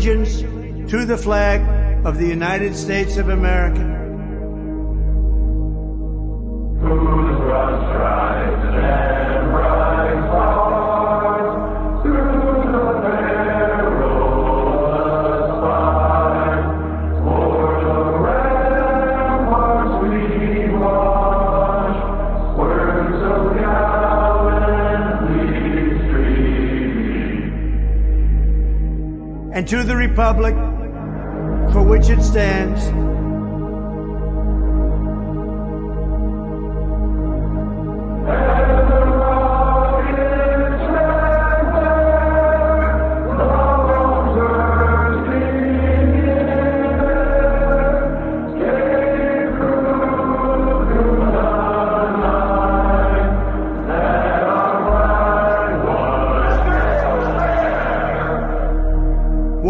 Allegiance to the flag of the United States of America. Republic for which it stands,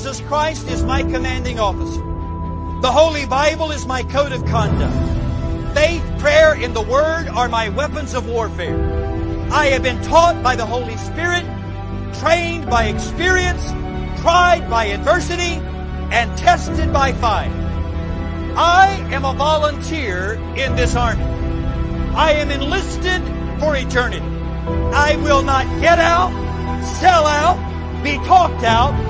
Jesus Christ is my commanding officer. The Holy Bible is my code of conduct. Faith, prayer, and the Word are my weapons of warfare. I have been taught by the Holy Spirit, trained by experience, tried by adversity, and tested by fire. I am a volunteer in this army. I am enlisted for eternity. I will not get out, sell out, be talked out,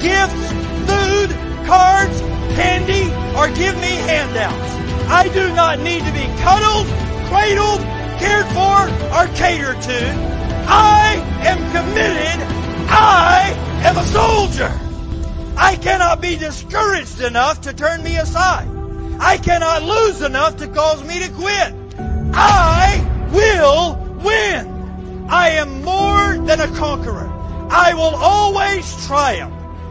gifts, food, cards, candy, or give me handouts. I do not need to be cuddled, cradled, cared for, or catered to. I am committed. I am a soldier. I cannot be discouraged enough to turn me aside. I cannot lose enough to cause me to quit. I will win. I am more than a conqueror. I will always triumph.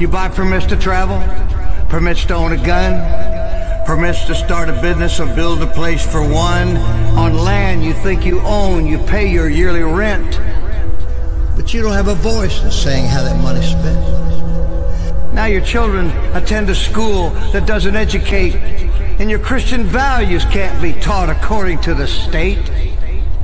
You buy permits to travel, permits to own a gun, permits to start a business or build a place for one on land you think you own. You pay your yearly rent, but you don't have a voice in saying how that money's spent. Now your children attend a school that doesn't educate, and your Christian values can't be taught according to the state.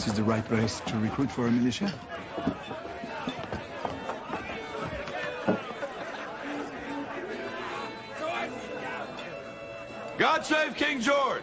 This is the right place to recruit for a militia? God save King George!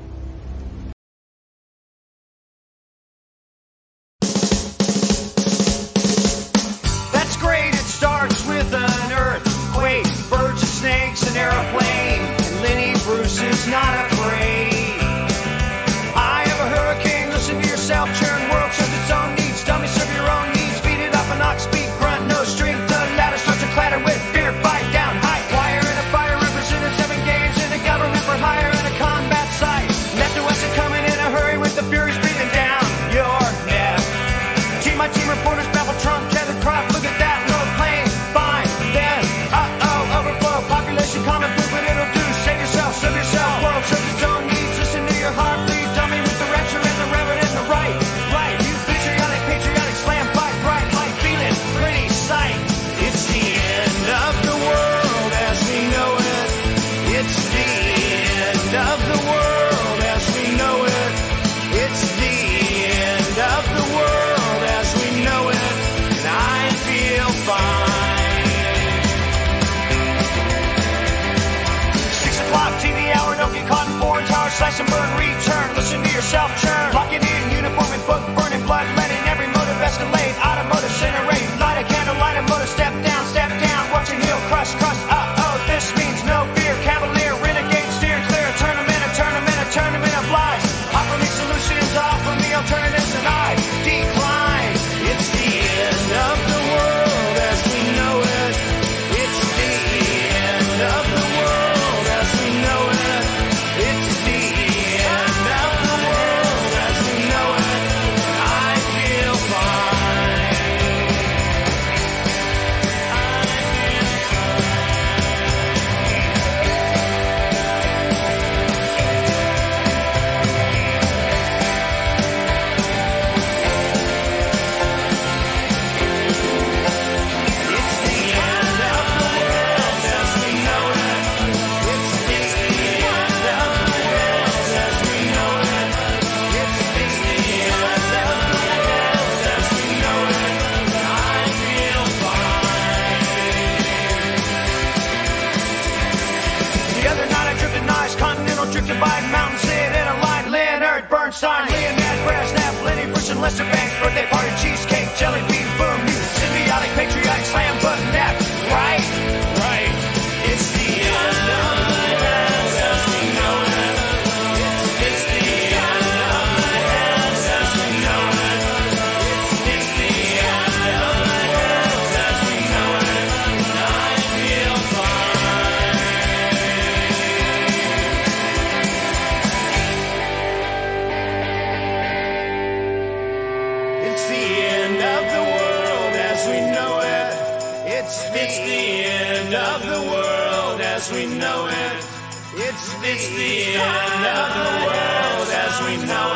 yourself trying. Of the world as we know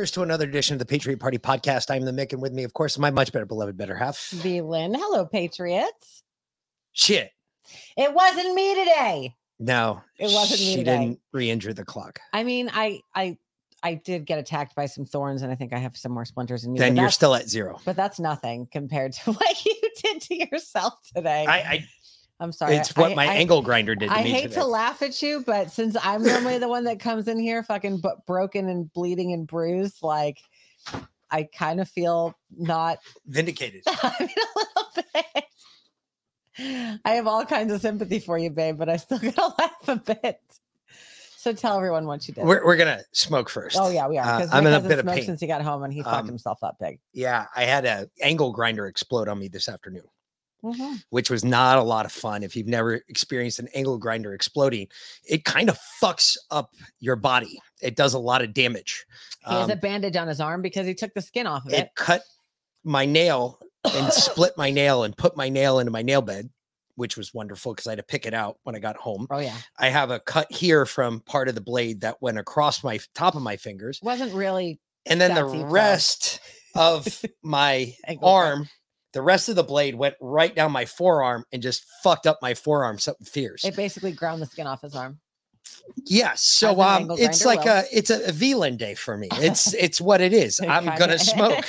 To another edition of the Patriot Party podcast. I'm the Mick, and with me, of course, my much better beloved better half, the Lynn. Hello, Patriots. Shit. It wasn't me today. No, it wasn't me. She didn't re-injure the clock. I mean, I, I, I did get attacked by some thorns, and I think I have some more splinters in me. Then you're still at zero. But that's nothing compared to what you did to yourself today. I, I I'm sorry. It's what I, my I, angle grinder did. To I hate today. to laugh at you, but since I'm normally the one that comes in here, fucking but broken and bleeding and bruised, like I kind of feel not vindicated. I mean, a little bit. I have all kinds of sympathy for you, babe, but I still gotta laugh a bit. So tell everyone what you did. We're, we're gonna smoke first. Oh yeah, we are. Uh, I'm in a bit of pain since he got home and he um, fucked himself up big. Yeah, I had a angle grinder explode on me this afternoon. Mhm. which was not a lot of fun. If you've never experienced an angle grinder exploding, it kind of fucks up your body. It does a lot of damage. He has Um, a bandage on his arm because he took the skin off of it. it cut my nail and split my nail and put my nail into my nail bed, which was wonderful because I had to pick it out when I got home. Oh yeah, I have a cut here from part of the blade that went across my top of my fingers. wasn't really. And then the That deep, though. rest of my arm, the rest of the blade went right down my forearm and just fucked up my forearm something fierce. It basically ground the skin off his arm. Yes. So um it's like will. a it's a, a VLAN day for me. It's it's what it is. It I'm gonna smoke.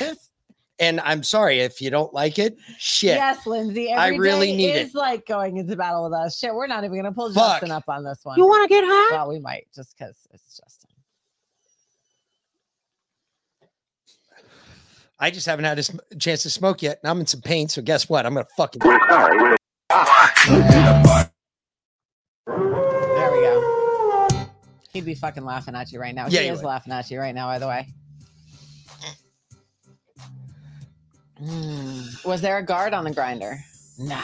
And I'm sorry if you don't like it. Shit. Yes, Lindsay. I really day need it. is like going into battle with us. Shit, we're not even gonna pull Fuck. Justin up on this one. You want to get high? Well, we might just because it's Justin. I just haven't had a sm- chance to smoke yet. And I'm in some pain. So guess what? I'm gonna fucking There we go. He'd be fucking laughing at you right now. Yeah, he he is would. laughing at you right now, by the way. Mm. Was there a guard on the grinder? Nah.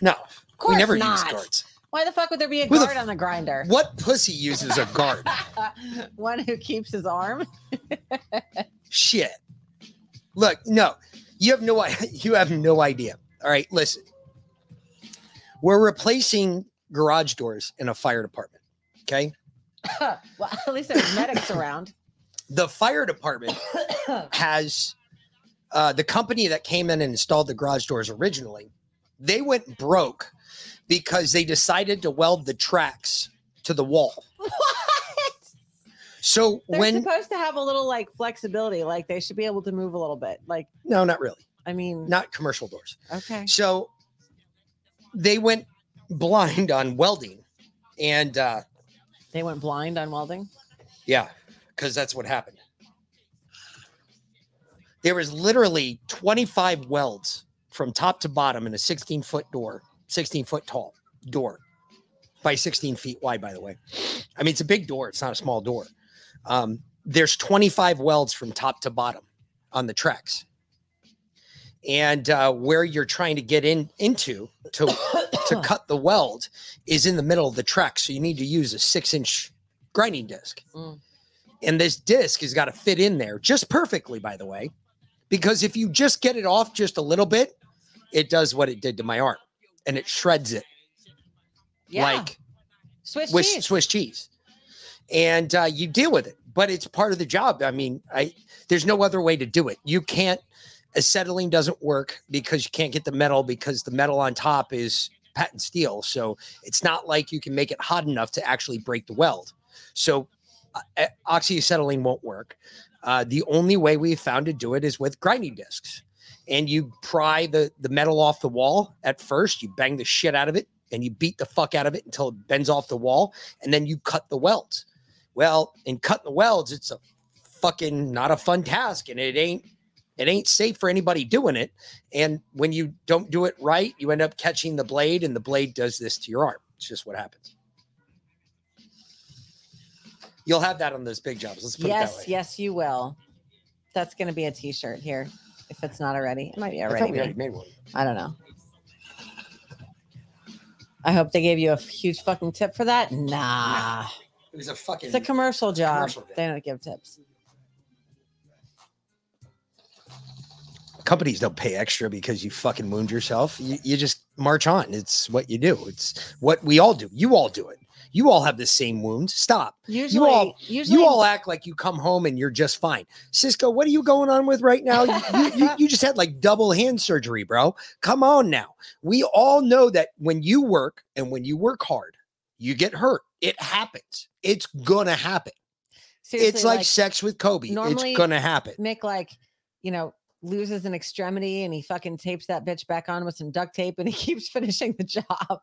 no. Of We never not. use guards. Why the fuck would there be a Who the guard f- on the grinder? What pussy uses a guard? One who keeps his arm. Shit. Look, no, you have no you have no idea. All right, listen. We're replacing garage doors in a fire department. Okay. well, at least there's medics around. The fire department has uh, the company that came in and installed the garage doors originally. They went broke because they decided to weld the tracks to the wall. what? So They're when supposed to have a little like flexibility, like they should be able to move a little bit. Like, no, not really, I mean, not commercial doors. okay. So they went blind on welding, and uh, They went blind on welding. yeah, because that's what happened. There was literally 25 welds from top to bottom in a 16 foot door, 16 foot tall door by 16 feet wide, by the way. I mean, it's a big door, it's not a small door. Um, there's 25 welds from top to bottom on the tracks. And uh, where you're trying to get in into to to cut the weld is in the middle of the track. So you need to use a six inch grinding disc. Mm. And this disc has got to fit in there just perfectly, by the way, because if you just get it off just a little bit, it does what it did to my arm and it shreds it Yeah. like Swiss cheese. Swiss cheese. And uh, you deal with it, but it's part of the job. I mean, I there's no other way to do it. You can't acetylene doesn't work because you can't get the metal because the metal on top is patent steel. So it's not like you can make it hot enough to actually break the weld. So uh, oxyacetylene won't work. Uh, the only way we've found to do it is with grinding discs. And you pry the, the metal off the wall at first, you bang the shit out of it, and you beat the fuck out of it until it bends off the wall, and then you cut the welds. Well, in cutting the welds, it's a fucking not a fun task, and it ain't it ain't safe for anybody doing it. And when you don't do it right, you end up catching the blade, and the blade does this to your arm. It's just what happens. You'll have that on those big jobs. Let's put it that Yes, way. yes, you will. That's going to be a T-shirt here, if it's not already. It might be already. thought we already made one. I don't know. I hope they gave you a huge fucking tip for that. Nah, It was a fucking. it's a commercial job. commercial day. they don't give tips. companies don't pay extra because you fucking wound yourself. You, you just march on. It's what you do. It's what we all do. You all do it. You all have the same wounds. Stop. Usually, you all usually, you all act like you come home and you're just fine. Cisco, what are you going on with right now? You, you, you, you just had like double hand surgery, bro. Come on now. We all know that when you work and when you work hard, you get hurt. It happens. It's gonna happen. seriously, it's like, sex with Kobe. normally- it's gonna happen. Mick, like, you know, loses an extremity and he fucking tapes that bitch back on with some duct tape and he keeps finishing the job.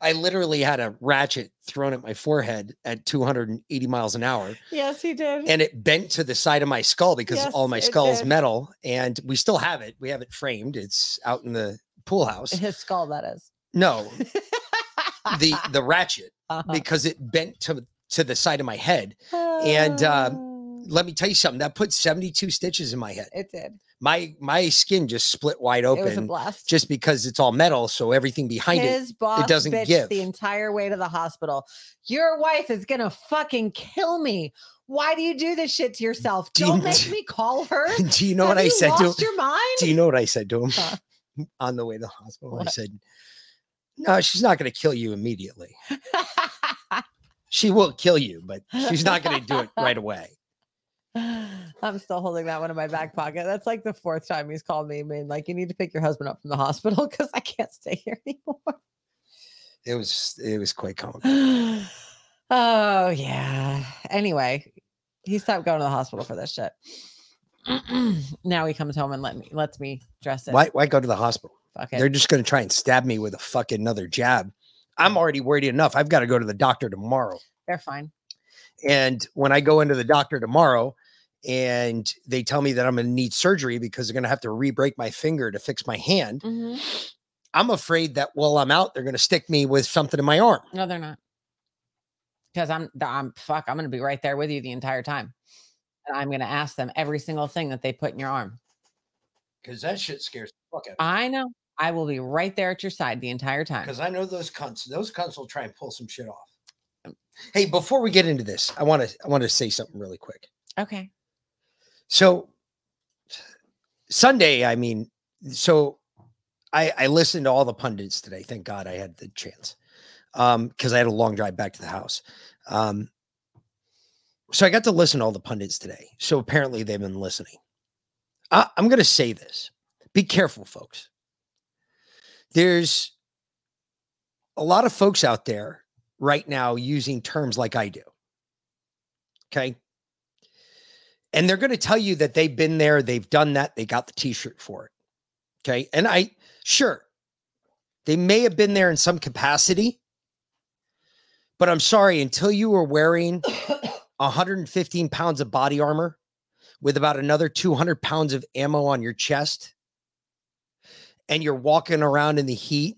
I literally had a ratchet thrown at my forehead at 280 miles an hour, Yes, he did. and it bent to the side of my skull because Yes, all my it skull is did. metal, and we still have it. We have it framed. It's out in the pool house. His skull, that is. No, the the ratchet Uh-huh. because it bent to to the side of my head. And uh, let me tell you something. That put 72 stitches in my head. it did. My my skin just split wide It was a open blast. just because it's all metal, so everything behind His it boss it doesn't bitched give. the entire way to the hospital. Your wife is gonna fucking kill me. Why do you do this shit to yourself? Do you- Don't make me call her. Do you know Have what I you said to him? your mind? Do you know what I said to him Huh. on the way to the hospital? I said, "No, she's not going to kill you immediately. She will kill you, but she's not going to do it right away." I'm still holding that one in my back pocket. That's like the fourth time he's called me, I mean, Like, you need to pick your husband up from the hospital because I can't stay here anymore. It was it was quite comical. oh yeah. Anyway, he stopped going to the hospital for this shit. now he comes home and let me lets me dress it. Why why go to the hospital? Fuck it. They're just going to try and stab me with a fucking another jab. I'm already worried enough. I've got to go to the doctor tomorrow. They're fine. And when I go into the doctor tomorrow and they tell me that I'm going to need surgery because they're going to have to re-break my finger to fix my hand, Mhm. I'm afraid that while I'm out, they're going to stick me with something in my arm. No, they're not. Because I'm, I'm fuck. I'm gonna be right there with you the entire time, and I'm gonna ask them every single thing that they put in your arm. Because that shit scares the fuck out. I know. I will be right there at your side the entire time. Because I know those cunts. Those cunts will try and pull some shit off. Hey, before we get into this, I want to I want to say something really quick. Okay. So Sunday, I mean, so I I listened to all the pundits today. Thank God I had the chance. Um, because I had a long drive back to the house. Um, so I got to listen to all the pundits today. So apparently they've been listening. I, I'm gonna say this. Be careful, folks. There's a lot of folks out there right now using terms like I do. Okay. And they're going to tell you that they've been there, they've done that, they got the t shirt for it. Okay. And I, sure, they may have been there in some capacity, but I'm sorry, until you were wearing 115 pounds of body armor with about another 200 pounds of ammo on your chest, and you're walking around in the heat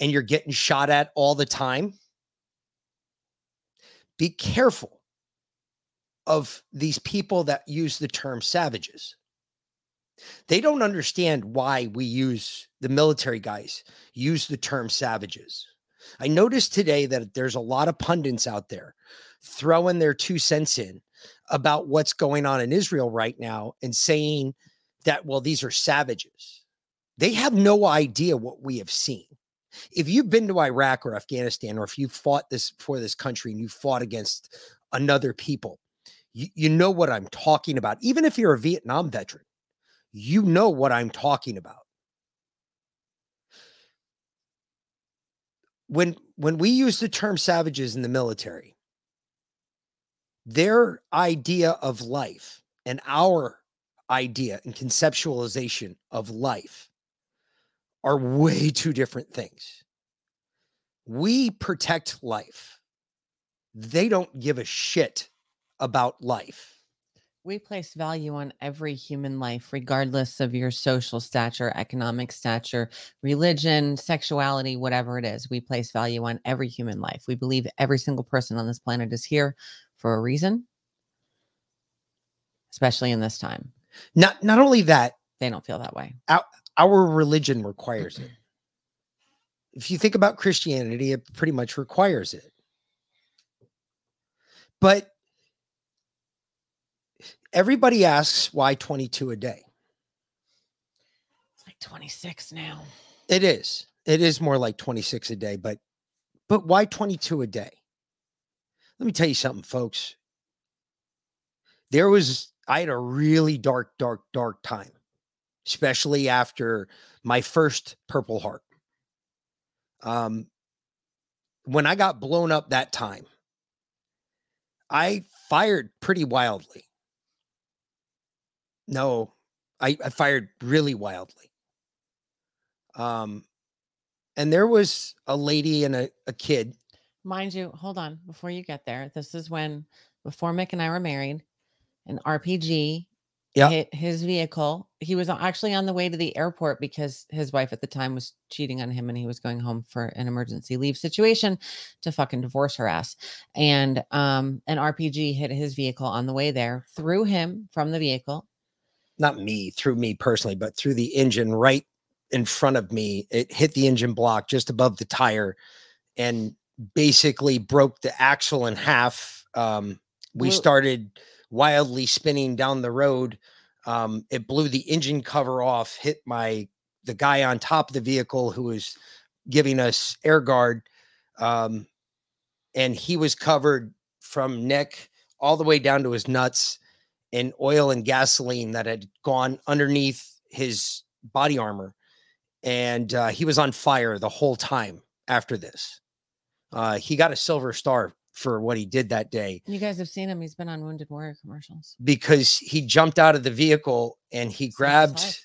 and you're getting shot at all the time, be careful of these people that use the term savages. They don't understand why we use the military guys use the term savages. I noticed today that there's a lot of pundits out there throwing their two cents in about what's going on in Israel right now and saying that, well, these are savages. They have no idea what we have seen. If you've been to Iraq or Afghanistan, or if you fought this for this country and you fought against another people, you, you know what I'm talking about. Even if you're a Vietnam veteran, you know what I'm talking about. When when we use the term savages in the military, their idea of life and our idea and conceptualization of life are way two different things. We protect life. They don't give a shit about life. We place value on every human life, regardless of your social stature, economic stature, religion, sexuality, whatever it is. We place value on every human life. We believe every single person on this planet is here for a reason, especially in this time. Not not only that, They don't feel that way. our, our religion requires it. If you think about Christianity, it pretty much requires it. But everybody asks why 22 a day. It's like 26 now. It is. It is more like 26 a day, but but why 22 a day? Let me tell you something, folks. There was I had a really dark, dark, dark time, especially after my first Purple Heart. Um, when I got blown up that time, I fired pretty wildly. No, I, I fired really wildly. Um, and there was a lady and a, a kid. Mind you, hold on before you get there. This is when before Mick and I were married, an RPG Yeah. his vehicle. He was actually on the way to the airport because his wife at the time was cheating on him and he was going home for an emergency leave situation to fucking divorce her ass. And um an RPG hit his vehicle on the way there, threw him from the vehicle. Not me, through me personally, but through the engine right in front of me. It hit the engine block just above the tire and basically broke the axle in half. Um, we Well- started wildly spinning down the road. Um, it blew the engine cover off, hit my the guy on top of the vehicle who was giving us air guard. Um, and he was covered from neck all the way down to his nuts in oil and gasoline that had gone underneath his body armor. And uh, he was on fire the whole time after this. Uh, he got a silver star for what he did that day You guys have seen him. He's been on Wounded Warrior commercials. because he jumped out of the vehicle and he his grabbed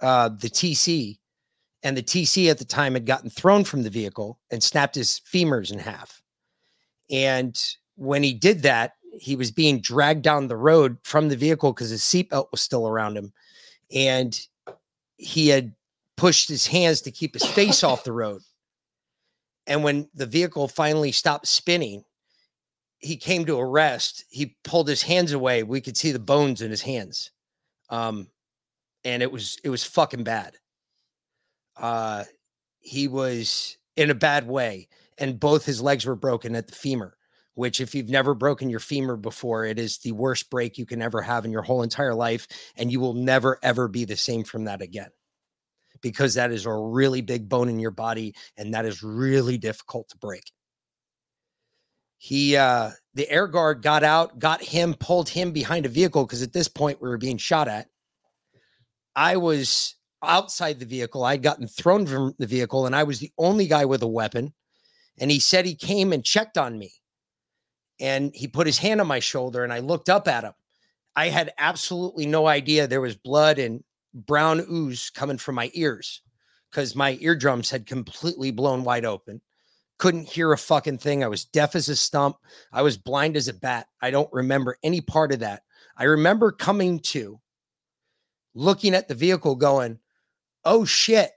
uh, the TC. And the TC at the time had gotten thrown from the vehicle and snapped his femurs in half. And when he did that, he was being dragged down the road from the vehicle because his seatbelt was still around him. And he had pushed his hands to keep his face off the road. And when the vehicle finally stopped spinning, he came to a rest. He pulled his hands away. We could see the bones in his hands. Um, and it was it was fucking bad. Uh he was in a bad way, and both his legs were broken at the femur, which if you've never broken your femur before, it is the worst break you can ever have in your whole entire life, and you will never ever be the same from that again. Because that is a really big bone in your body, and that is really difficult to break. He uh the air guard got out got him pulled him behind a vehicle because at this point we were being shot at. I was outside the vehicle i'd gotten thrown from the vehicle and i was the only guy with a weapon and he said he came and checked on me and he put his hand on my shoulder and i looked up at him. I had absolutely no idea there was blood and brown ooze coming from my ears because my eardrums had completely blown wide open couldn't hear a fucking thing. I was deaf as a stump. I was blind as a bat. I don't remember any part of that. I remember coming to looking at the vehicle going, oh shit,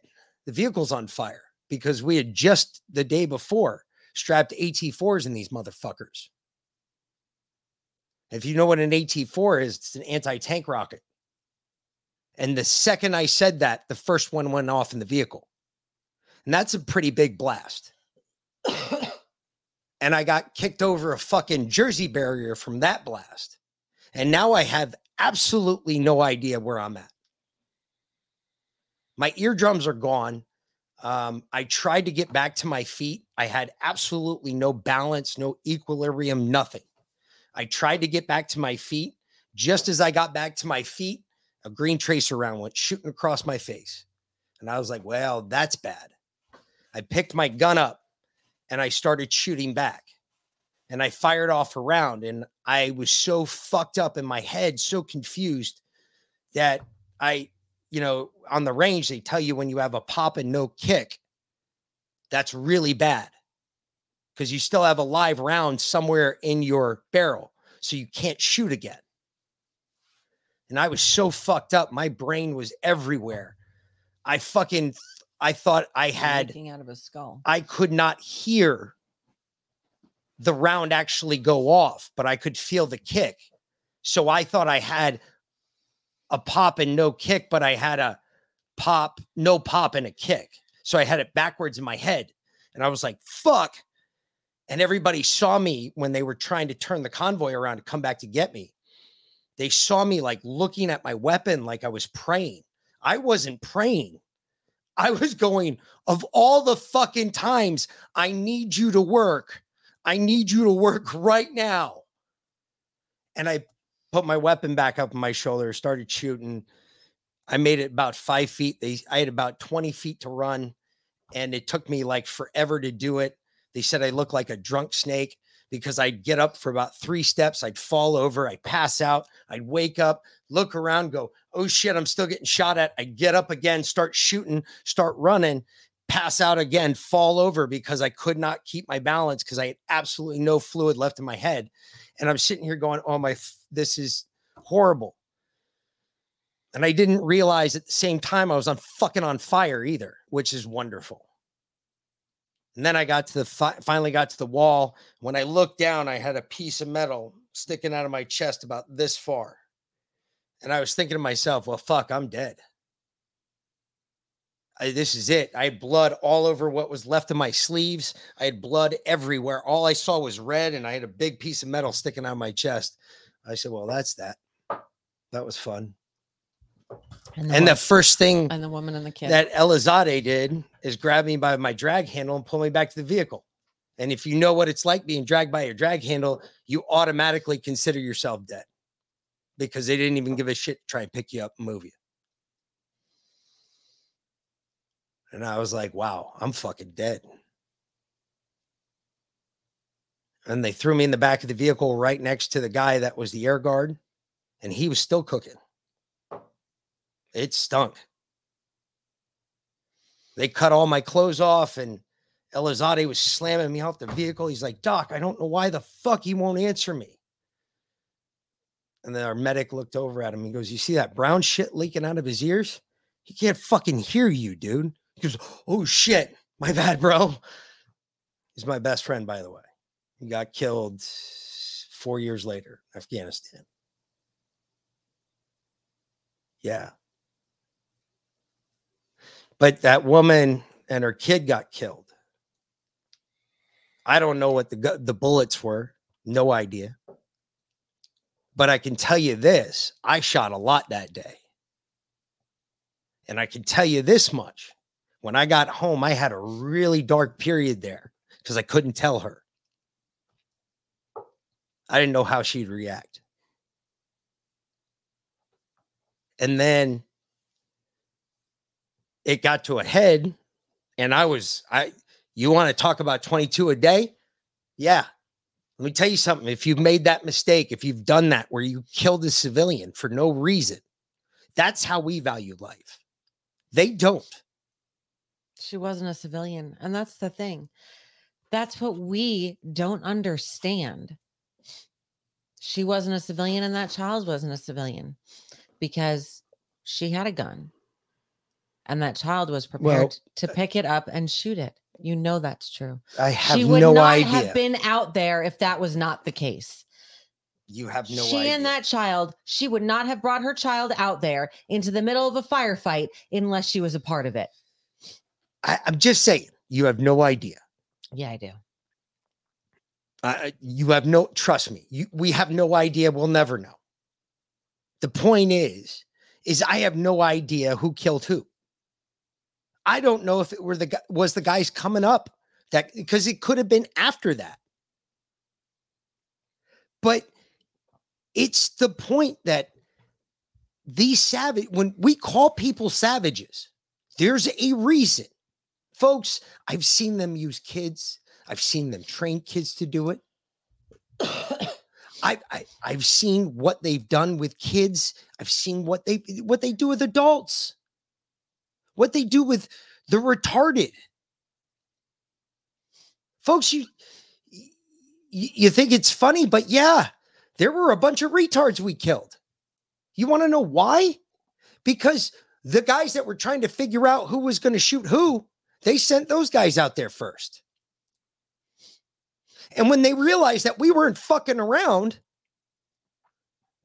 the vehicle's on fire because we had just the day before strapped AT4s in these motherfuckers. If you know what an AT4 is, it's an anti tank rocket. And the second I said that, the first one went off in the vehicle. And that's a pretty big blast and I got kicked over a fucking Jersey barrier from that blast. And now I have absolutely no idea where I'm at. My eardrums are gone. Um, I tried to get back to my feet. I had absolutely no balance, no equilibrium, nothing. I tried to get back to my feet. Just as I got back to my feet, a green tracer round went shooting across my face. And I was like, well, that's bad. I picked my gun up and I started shooting back. And I fired off a round, and I was so fucked up in my head, so confused that I, you know, on the range, they tell you when you have a pop and no kick, that's really bad because you still have a live round somewhere in your barrel. So you can't shoot again. And I was so fucked up. My brain was everywhere. I fucking, I thought I had out of his skull. I could not hear the round actually go off, but I could feel the kick. So I thought I had a pop and no kick, but I had a pop, no pop and a kick. So I had it backwards in my head. And I was like, fuck. And everybody saw me when they were trying to turn the convoy around to come back to get me. They saw me like looking at my weapon like I was praying. I wasn't praying. I was going, of all the fucking times I need you to work, I need you to work right now. And I put my weapon back up on my shoulder, started shooting. I made it about five feet. They, I had about 20 feet to run, and it took me like forever to do it. They said I looked like a drunk snake because I'd get up for about three steps, I'd fall over, I'd pass out, I'd wake up, look around, go, oh shit, I'm still getting shot at. I get up again, start shooting, start running. pass out again, fall over because I could not keep my balance because I had absolutely no fluid left in my head. And I'm sitting here going, oh my, this is horrible. And I didn't realize at the same time I was on fucking on fire either, which is wonderful. And then I got to the fi- finally got to the wall. When I looked down, I had a piece of metal sticking out of my chest about this far. And I was thinking to myself, well, fuck, I'm dead. I, this is it. I had blood all over what was left of my sleeves. I had blood everywhere. All I saw was red, and I had a big piece of metal sticking out of my chest. I said, Well, that's that. That was fun. And And the first thing and the woman and the kid. that Elizade did is grab me by my drag handle and pull me back to the vehicle. And if you know what it's like being dragged by your drag handle, you automatically consider yourself dead because they didn't even give a shit to try and pick you up and move you. And I was like, wow, I'm fucking dead. And they threw me in the back of the vehicle right next to the guy that was the air guard, and he was still cooking. It stunk. They cut all my clothes off, and Elizade was slamming me off the vehicle. He's like, Doc, I don't know why the fuck he won't answer me. And then our medic looked over at him. He goes, You see that brown shit leaking out of his ears? He can't fucking hear you, dude. He goes, Oh shit. My bad, bro. He's my best friend, by the way. He got killed four years later, Afghanistan. Yeah. But that woman and her kid got killed. I don't know what the the bullets were. No idea. But I can tell you this, I shot a lot that day. And I can tell you this much. When I got home, I had a really dark period there because I couldn't tell her. I didn't know how she'd react. And then it got to a head, and I was, I, you want to talk about 22 a day? Yeah. Let me tell you something. If you've made that mistake, if you've done that where you killed a civilian for no reason, that's how we value life. They don't. she wasn't a civilian. And that's the thing. That's what we don't understand. She wasn't a civilian, and that child wasn't a civilian because she had a gun. And that child was prepared Well, to pick it up and shoot it. You know that's true. I have she would no not idea. have been out there if that was not the case. you have no she idea. and that child, she would not have brought her child out there into the middle of a firefight unless she was a part of it. I, I'm just saying, you have no idea. Yeah, I do. Uh, you have no trust me. You, we have no idea. We'll never know. The point is, is I have no idea who killed who. I don't know if it were the was the guys coming up that because it could have been after that. But it's the point that these savage when we call people savages, there's a reason. Folks, I've seen them use kids. I've seen them train kids to do it. I, I I've seen what they've done with kids. I've seen what they what they do with adults. What they do with the retarded. Folks, you you think it's funny, but yeah, there were a bunch of retards we killed. You want to know why? Because the guys that were trying to figure out who was going to shoot who, they sent those guys out there first. And when they realized that we weren't fucking around,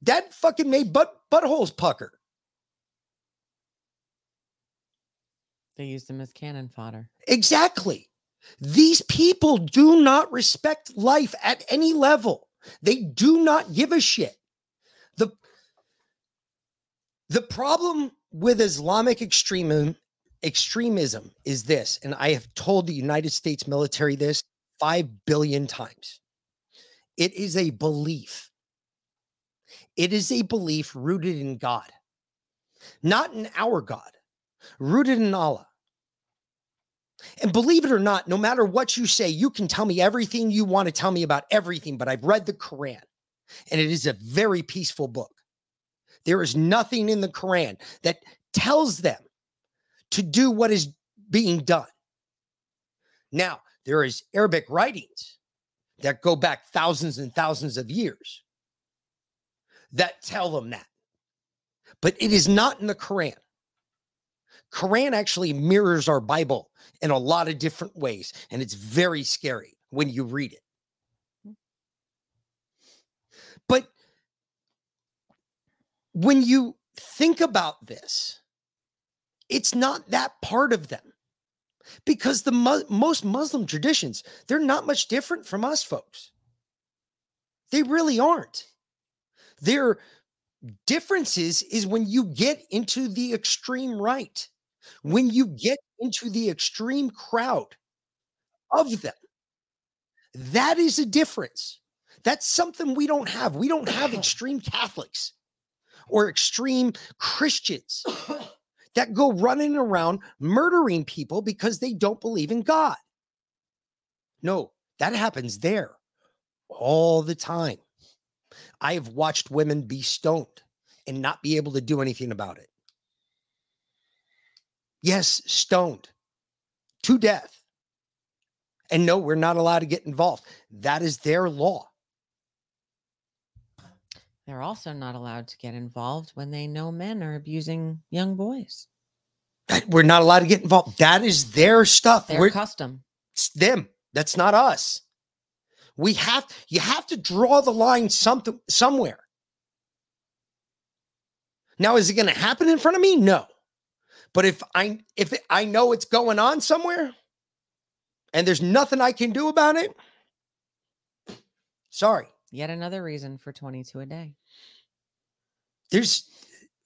that fucking made butt buttholes pucker. They used them as cannon fodder. Exactly. These people do not respect life at any level. They do not give a shit. The, the problem with Islamic extremism, extremism is this, and I have told the United States military this 5 billion times. It is a belief. It is a belief rooted in God, not in our God, rooted in Allah. And believe it or not, no matter what you say, you can tell me everything you want to tell me about everything, but I've read the Quran and it is a very peaceful book. There is nothing in the Quran that tells them to do what is being done. Now, there is Arabic writings that go back thousands and thousands of years that tell them that. But it is not in the Quran. Quran actually mirrors our Bible in a lot of different ways, and it's very scary when you read it. But when you think about this, it's not that part of them because the mu- most Muslim traditions, they're not much different from us folks. They really aren't. Their differences is when you get into the extreme right, when you get into the extreme crowd of them. That is a difference. That's something we don't have. We don't have extreme Catholics or extreme Christians that go running around murdering people because they don't believe in God. No, that happens there all the time. I have watched women be stoned and not be able to do anything about it. Yes, stoned to death. And no, we're not allowed to get involved. That is their law. They're also not allowed to get involved when they know men are abusing young boys. Uh, we're not allowed to get involved. That is their stuff. Their We're, custom. it's them. That's not us. We have you have to draw the line something somewhere. Now, is it going to happen in front of me? No. But if I if I know it's going on somewhere and there's nothing I can do about it, sorry. Yet another reason for 22 a day. There's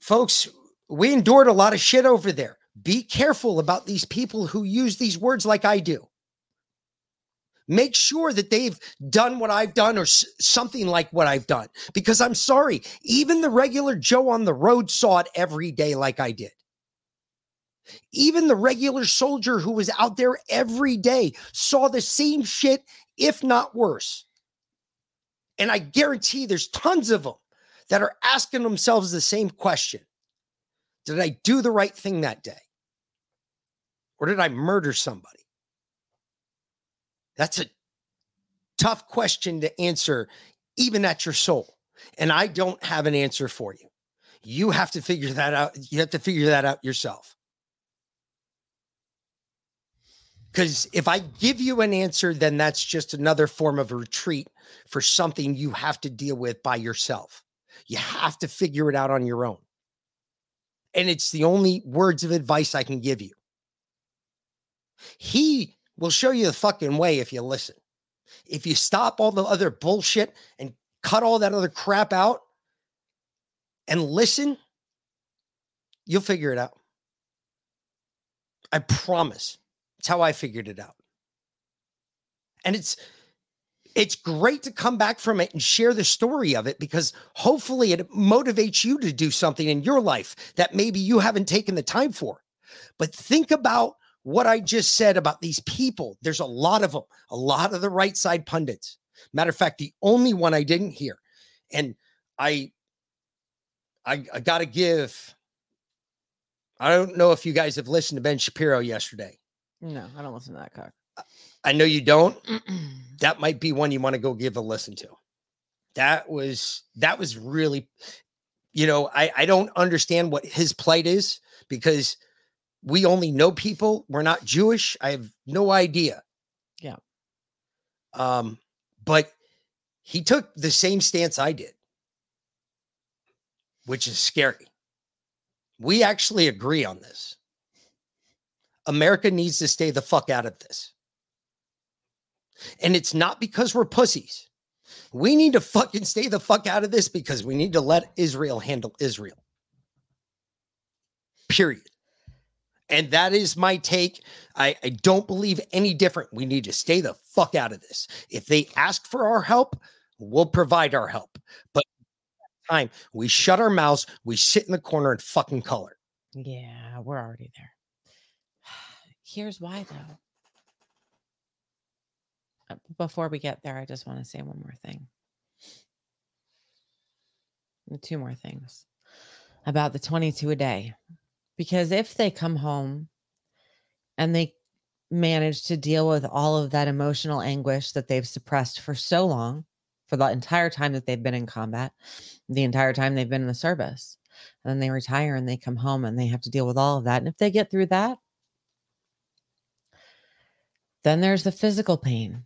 folks, we endured a lot of shit over there. Be careful about these people who use these words like I do. Make sure that they've done what I've done or s- something like what I've done. Because I'm sorry, even the regular Joe on the road saw it every day like I did. Even the regular soldier who was out there every day saw the same shit, if not worse. And I guarantee there's tons of them that are asking themselves the same question Did I do the right thing that day? Or did I murder somebody? That's a tough question to answer, even at your soul. And I don't have an answer for you. You have to figure that out. You have to figure that out yourself. Because if I give you an answer, then that's just another form of a retreat for something you have to deal with by yourself. You have to figure it out on your own. And it's the only words of advice I can give you. He will show you the fucking way if you listen. If you stop all the other bullshit and cut all that other crap out and listen, you'll figure it out. I promise. It's how I figured it out. And it's it's great to come back from it and share the story of it because hopefully it motivates you to do something in your life that maybe you haven't taken the time for. But think about what I just said about these people. There's a lot of them, a lot of the right side pundits. Matter of fact, the only one I didn't hear, and I, I, I got to give. I don't know if you guys have listened to Ben Shapiro yesterday. No, I don't listen to that cock. I know you don't. that might be one you want to go give a listen to. That was that was really, you know, I I don't understand what his plight is because we only know people. We're not Jewish. I have no idea. Yeah. Um, but he took the same stance I did, which is scary. We actually agree on this. America needs to stay the fuck out of this. And it's not because we're pussies. We need to fucking stay the fuck out of this because we need to let Israel handle Israel. Period. And that is my take. I, I don't believe any different. We need to stay the fuck out of this. If they ask for our help, we'll provide our help. But time we shut our mouths, we sit in the corner and fucking color. Yeah, we're already there. Here's why, though. Uh, Before we get there, I just want to say one more thing. Two more things about the 22 a day. Because if they come home and they manage to deal with all of that emotional anguish that they've suppressed for so long, for the entire time that they've been in combat, the entire time they've been in the service. And then they retire and they come home and they have to deal with all of that. And if they get through that, then there's the physical pain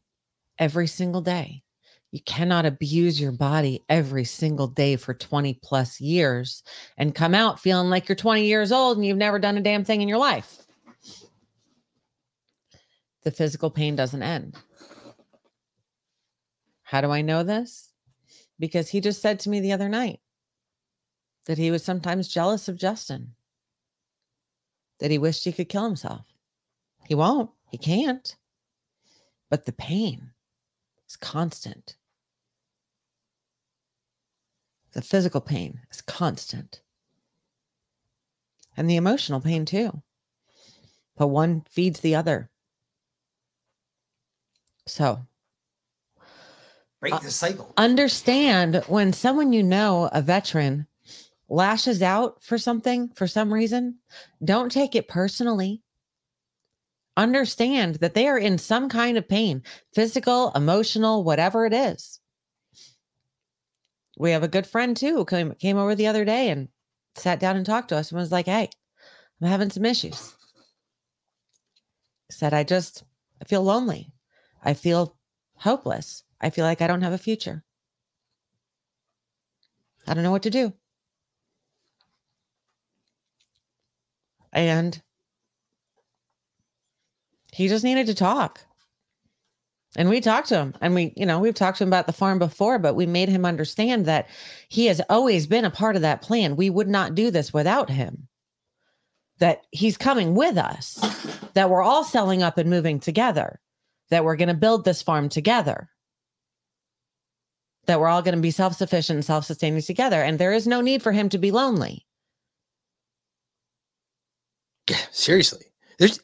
every single day. You cannot abuse your body every single day for 20 plus years and come out feeling like you're 20 years old and you've never done a damn thing in your life. The physical pain doesn't end. How do I know this? Because he just said to me the other night that he was sometimes jealous of Justin, that he wished he could kill himself. He won't, he can't. But the pain is constant. The physical pain is constant. And the emotional pain too. But one feeds the other. So break uh, the cycle. Understand when someone you know, a veteran, lashes out for something for some reason, don't take it personally. Understand that they are in some kind of pain, physical, emotional, whatever it is. We have a good friend too who came, came over the other day and sat down and talked to us and was like, Hey, I'm having some issues. Said, I just, I feel lonely. I feel hopeless. I feel like I don't have a future. I don't know what to do. And he just needed to talk. And we talked to him and we, you know, we've talked to him about the farm before, but we made him understand that he has always been a part of that plan. We would not do this without him. That he's coming with us, that we're all selling up and moving together, that we're going to build this farm together, that we're all going to be self sufficient and self sustaining together. And there is no need for him to be lonely. Yeah, seriously. There's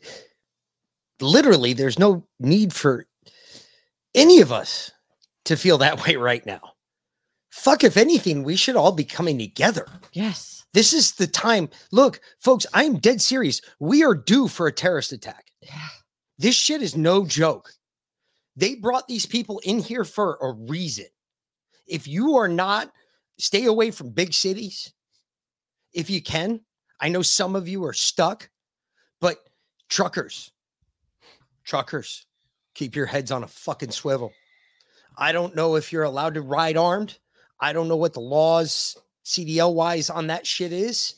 literally there's no need for any of us to feel that way right now. Fuck, if anything, we should all be coming together. Yes. This is the time. Look, folks, I'm dead serious. We are due for a terrorist attack. Yeah. This shit is no joke. They brought these people in here for a reason. If you are not, stay away from big cities if you can. I know some of you are stuck, but truckers, truckers, keep your heads on a fucking swivel. I don't know if you're allowed to ride armed. I don't know what the laws CDL wise on that shit is.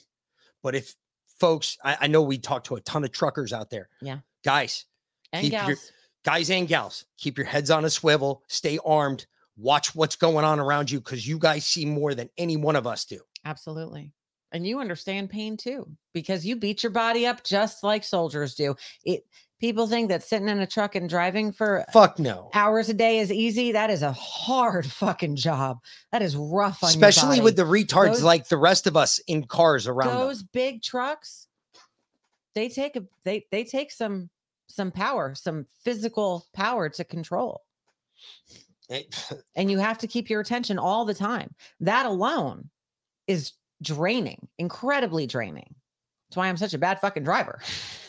But if folks, I, I know we talk to a ton of truckers out there. Yeah. Guys, And keep gals. your guys and gals, keep your heads on a swivel, stay armed, watch what's going on around you because you guys see more than any one of us do. Absolutely. And you understand pain too, because you beat your body up just like soldiers do. It people think that sitting in a truck and driving for Fuck no. hours a day is easy. That is a hard fucking job. That is rough Especially with the retards Those- like the rest of us in cars around them. those big trucks. They take a they they take some some power, some physical power to control. It- and you have to keep your attention all the time. That alone is draining, incredibly draining. That's why I'm such a bad fucking driver.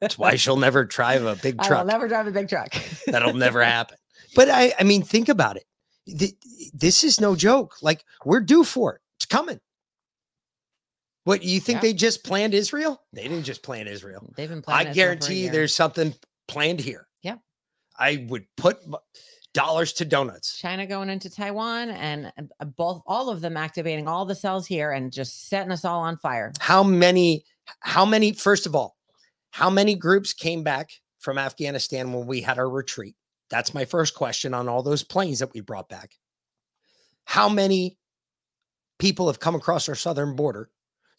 That's why she'll never drive a big I truck. never drive a big truck. That'll never happen. But I, I mean, think about it. Th- This is no joke. Like we're due for it. It's coming. What you think Yeah. they just planned Israel? They didn't just plan Israel. They've been I planning. a guarantee there's something planned here. Yeah. I would put dollars to donuts. China going into Taiwan and uh, both all of them activating all the cells here and just setting us all on fire. How many, how many, first of all, how many groups came back from Afghanistan when we had our retreat? That's my first question on all those planes that we brought back. How many people have come across our southern border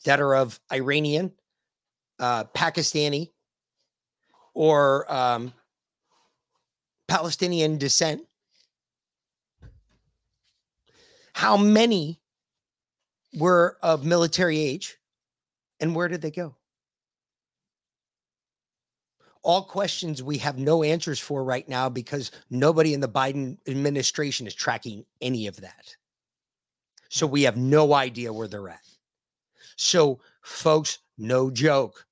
that are of Iranian, uh, Pakistani, or um, Palestinian descent? How many were of military age? And where did they go? All questions we have no answers for right now because nobody in the Biden administration is tracking any of that. So we have no idea where they're at. So, folks, no joke.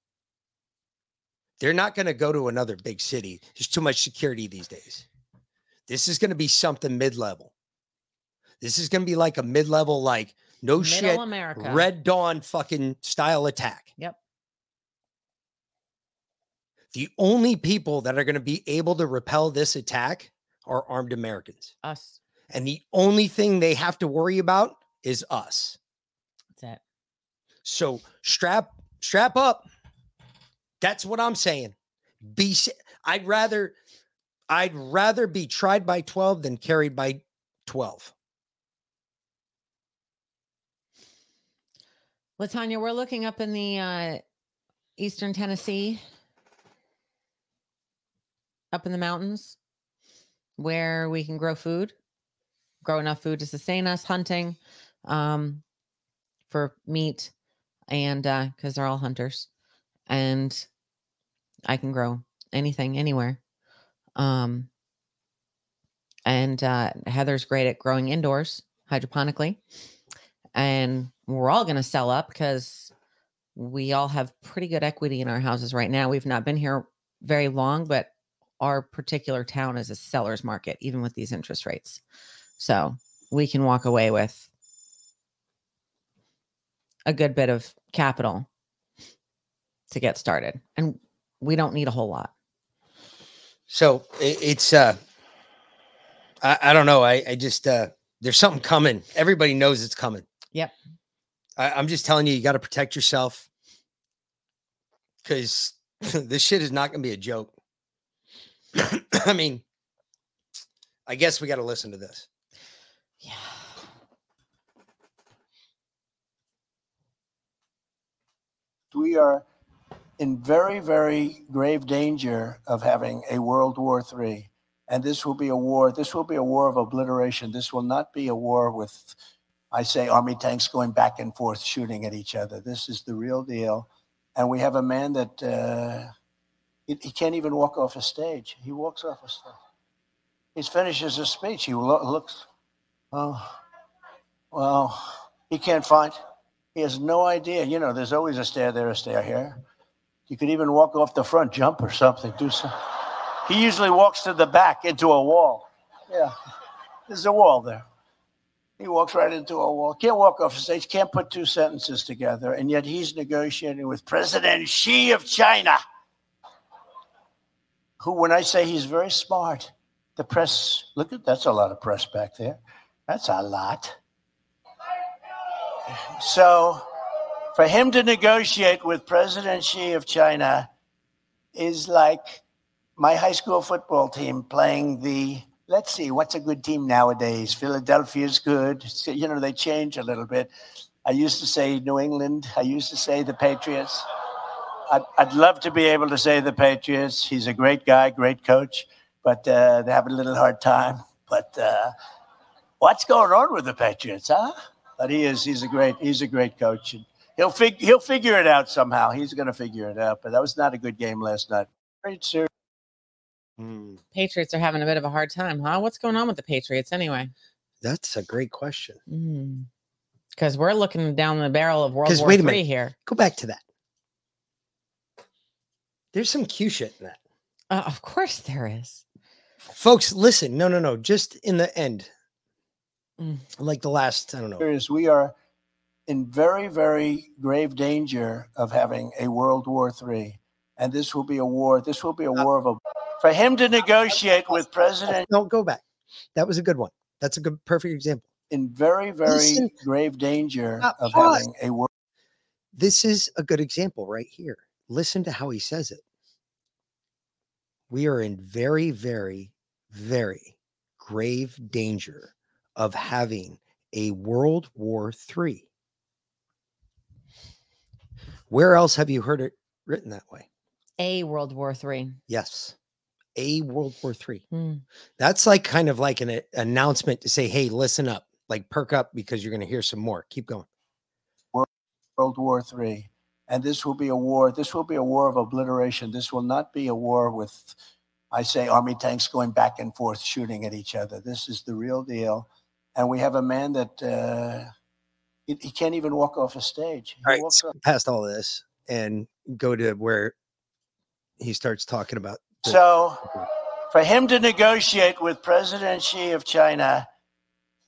They're not going to go to another big city. There's too much security these days. This is going to be something mid level. This is going to be like a mid level, like no Middle shit, America. Red Dawn fucking style attack. Yep. The only people that are going to be able to repel this attack are armed Americans. Us. And the only thing they have to worry about is us. That's it. So strap strap up. That's what I'm saying. Be I'd rather I'd rather be tried by 12 than carried by 12. Latanya, we're looking up in the uh, eastern Tennessee, up in the mountains, where we can grow food, grow enough food to sustain us, hunting um, for meat, and because they're all hunters, and I can grow anything anywhere. Um, and uh, Heather's great at growing indoors hydroponically and we're all going to sell up because we all have pretty good equity in our houses right now. We've not been here very long, but our particular town is a seller's market, even with these interest rates. So we can walk away with a good bit of capital to get started. And we don't need a whole lot. So it's uh I, I don't know. I, I just uh there's something coming. Everybody knows it's coming. Yep. I, I'm just telling you, you got to protect yourself because this shit is not going to be a joke. I mean, I guess we got to listen to this. Yeah. we are in very, very grave danger of having a World War III. And this will be a war, this will be a war of obliteration. This will not be a war with, I say, army tanks going back and forth shooting at each other. This is the real deal. And we have a man that uh, he, he can't even walk off a stage. He walks off a stage. He finishes his speech. He lo- looks, oh, well, he can't find, he has no idea. You know, there's always a stair there, a stair here. You could even walk off the front, jump or something, do something. He usually walks to the back into a wall. Yeah, there's a wall there. He walks right into a wall. Can't walk off the stage, can't put two sentences together. And yet he's negotiating with President Xi of China, who, when I say he's very smart, the press, look at that's a lot of press back there. That's a lot. So for him to negotiate with President Xi of China is like my high school football team playing the let's see what's a good team nowadays? Philadelphia's good. You know they change a little bit. I used to say new england. I used to say the patriots i'd, I'd love to be able to say the patriots he's a great guy great coach but uh, they have a little hard time but uh, what's going on with the patriots huh but he is he's a great he's a great coach and he'll fig- he'll figure it out somehow he's going to figure it out but that was not a good game last night great sir Patriots are having a bit of a hard time, huh? What's going on with the Patriots anyway? That's a great question. Because we're looking down the barrel of World War wait a III minute. here. Go back to that. There's some cute shit in that. Uh, of course there is. Folks, listen. No, no, no. Just in the end, Mm. like the last, I don't know. is we are in very, very grave danger of having a World War III. And this will be a war. This will be a war of a. For him to negotiate with President. No, go back. That was a good one. That's a good, perfect example. In very, very Listen. grave danger Uh, of having a war. This is a good example right here. Listen to how he says it. We are in very, very, very grave danger of having a World War III. Where else have you heard it written that way? A World War III. Yes. A World War III. Hmm. That's like kind of like an a- announcement to say, hey, listen up, like perk up because you're going to hear some more. Keep going. World War III. And this will be a war. This will be a war of obliteration. This will not be a war with, I say, army tanks going back and forth shooting at each other. This is the real deal. And we have a man that uh, he, he can't even walk off a stage. He All right, walks skip past all this and go to where he starts talking about. the- So, for him to negotiate with President Xi of China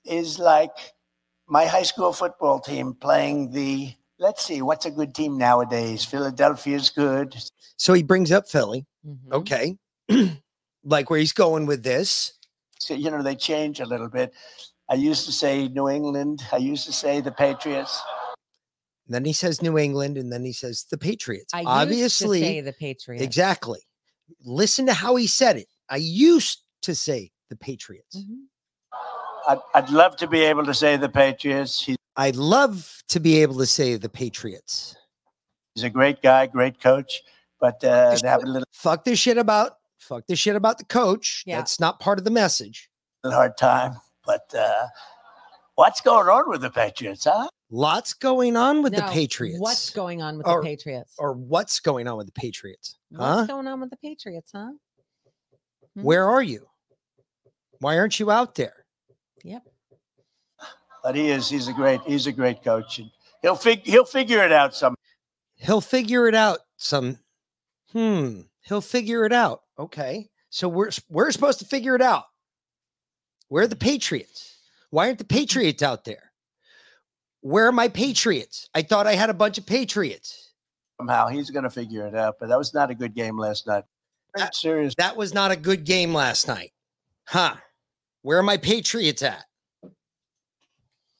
is like my high school football team playing the. Let's see, what's a good team nowadays? Philadelphia's good. so he brings up Philly. Mhm. Okay. like where he's going with this. So, you know, they change a little bit. I used to say New England. I used to say the Patriots. Then he says New England, and then he says the Patriots. I Obviously, used to say the Patriots. exactly. Listen to how he said it. I used to say the Patriots. Mhm. I'd, I'd love to be able to say the Patriots. He's I'd love to be able to say the Patriots. He's a great guy, great coach, but uh, they have a little Fuck this shit about fuck this shit about the coach. Yeah. That's not part of the message. A little hard time. But uh, what's going on with the Patriots, huh? Lots going on with the Patriots. What's going on with Or- the Patriots? or what's going on with the Patriots? What's Huh? going on with the Patriots, huh? Hmm? Where are you? Why aren't you out there? Yep. But he is. He's a great. He's a great coach. And he'll fig- He'll figure it out some. He'll figure it out. Some, hmm. He'll figure it out. Okay. So we're we're supposed to figure it out. Where are the Patriots? Why aren't the Patriots out there? Where are my Patriots? I thought I had a bunch of Patriots. Somehow he's going to figure it out. But that was not a good game last night. That- serious. That was not a good game last night. Huh. Where are my Patriots at?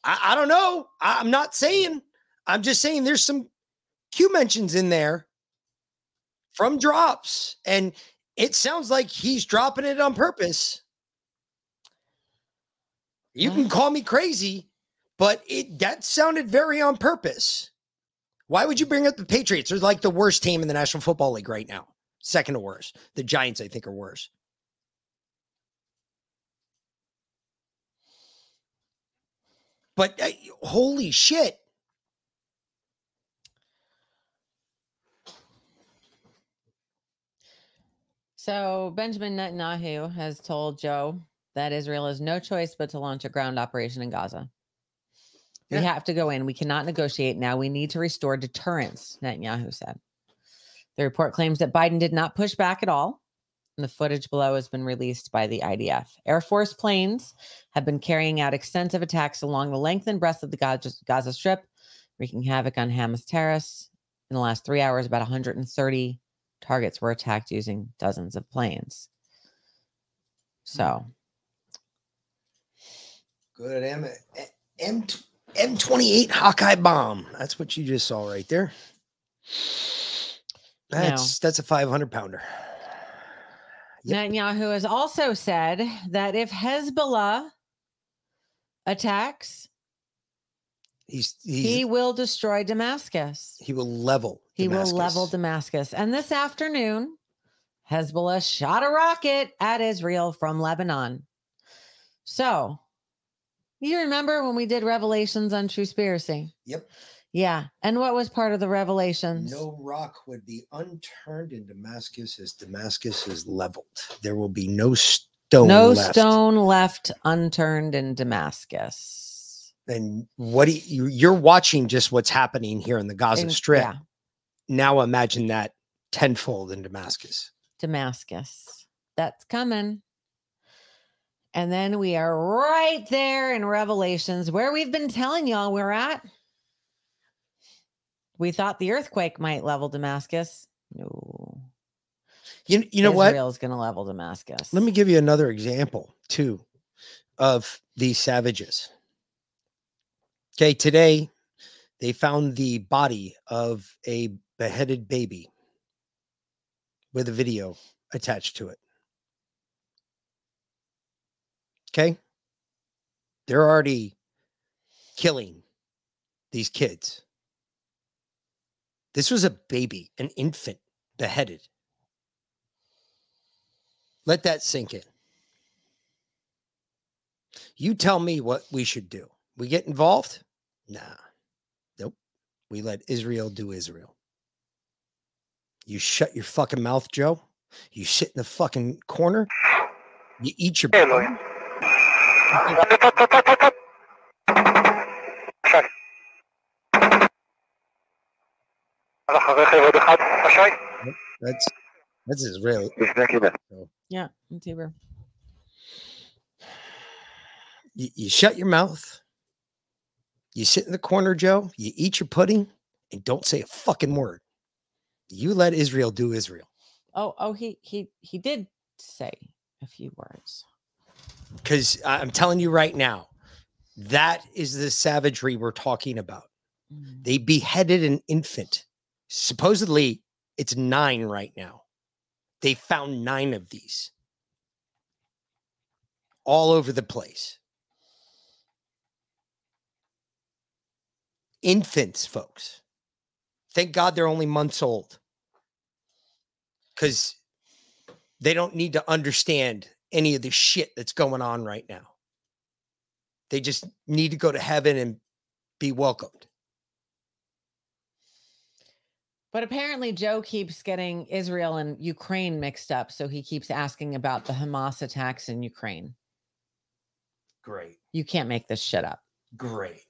I, I don't know. I, I'm not saying. I'm just saying there's some Q mentions in there from drops. And it sounds like he's dropping it on purpose. You can call me crazy, but it that sounded very on purpose. Why would you bring up the Patriots? They're like the worst team in the National Football League right now. Second to worst. The Giants, I think, are worse. But uh, holy shit. So Benjamin Netanyahu has told Joe that Israel has no choice but to launch a ground operation in Gaza. Yeah. We have to go in. We cannot negotiate now. We need to restore deterrence, Netanyahu said. The report claims that Biden did not push back at all. And the footage below has been released by the IDF. Air Force planes have been carrying out extensive attacks along the length and breadth of the Gaza, Gaza Strip, wreaking havoc on Hamas terrorists. In the last three hours, about 130 targets were attacked using dozens of planes. So, hmm. Good M M M28 Hawkeye bomb. That's what you just saw right there. That's that's a 500 pounder. Yep. Netanyahu has also said that if Hezbollah attacks, He's, he's he will destroy Damascus. He will level. He will level Damascus. Damascus. And this afternoon, Hezbollah shot a rocket at Israel from Lebanon. So, you remember when we did revelations on Truspiracy? Yep. Yeah. And what was part of the revelations? No rock would be unturned in Damascus as Damascus is leveled. There will be no stone. no left. stone left unturned in Damascus. And what do you, you're watching just what's happening here in the Gaza In- Strip. yeah. Now imagine that tenfold in Damascus. Damascus. That's coming. And then we are right there in Revelations where we've been telling y'all we're at. We thought the earthquake might level Damascus. No. You, you know what? Israel's going to level Damascus. Let me give you another example too of these savages. Okay, today they found the body of a beheaded baby with a video attached to it. Okay? They're already killing these kids. This was a baby, an infant beheaded. Let that sink in. You tell me what we should do. We get involved? Nah. Nope. We let Israel do Israel. You shut your fucking mouth, Joe. You sit in the fucking corner. You eat your. That's This is really. Yeah, it's Hebrew. You, you shut your mouth. You sit in the corner, Joe. You eat your pudding and don't say a fucking word. You let Israel do Israel. Oh, oh, he he he did say a few words. Because I'm telling you right now, that is the savagery we're talking about. Mm. They beheaded an infant. Supposedly, it's nine right now. They found nine of these all over the place. Infants, folks. Thank God they're only months old because they don't need to understand any of the shit that's going on right now. They just need to go to heaven and be welcomed. But apparently, Joe keeps getting Israel and Ukraine mixed up. So he keeps asking about the Hamas attacks in Ukraine. Great. You can't make this shit up. Great.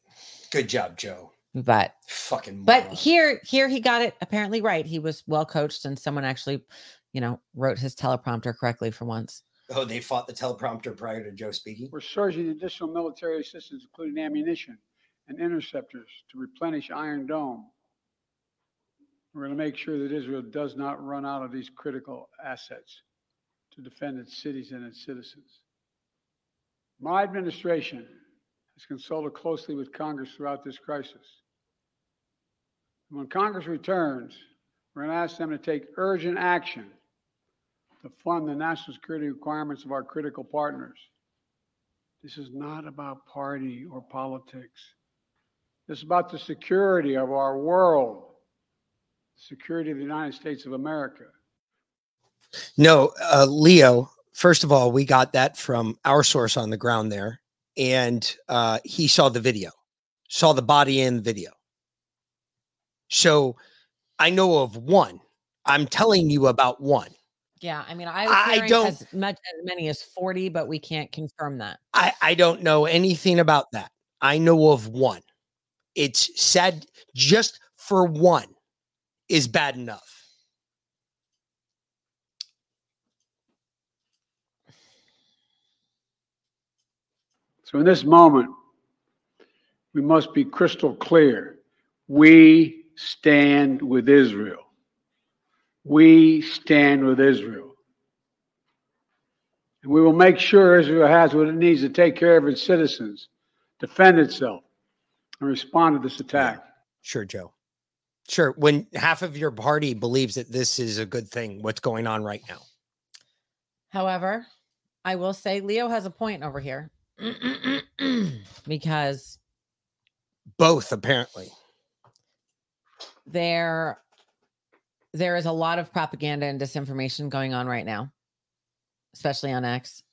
Good job, Joe. But Fucking but moron. here here he got it apparently right. He was well coached and someone actually, you know, wrote his teleprompter correctly for once. Oh, they fought the teleprompter prior to Joe speaking. We're surging additional military assistance, including ammunition and interceptors, to replenish Iron Dome. We're going to make sure that Israel does not run out of these critical assets to defend its cities and its citizens. My administration has consulted closely with Congress throughout this crisis. When Congress returns, we're going to ask them to take urgent action to fund the national security requirements of our critical partners. This is not about party or politics. This is about the security of our world, security of the United States of America. No, uh, Leo, first of all, we got that from our source on the ground there, and uh, he saw the video, saw the body in the video. So I know of one. I'm telling you about one. Yeah, I mean, I was I don't- as much as many as 40, but we can't confirm that. I, I don't know anything about that. I know of one. It's sad just for one is bad enough. So in this moment, we must be crystal clear. We stand with Israel. We stand with Israel. And we will make sure Israel has what it needs to take care of its citizens, defend itself, and respond to this attack. Sure, Joe. Sure. When half of your party believes that this is a good thing, what's going on right now? However, I will say Leo has a point over here because Both, apparently. there there is a lot of propaganda and disinformation going on right now, especially on X.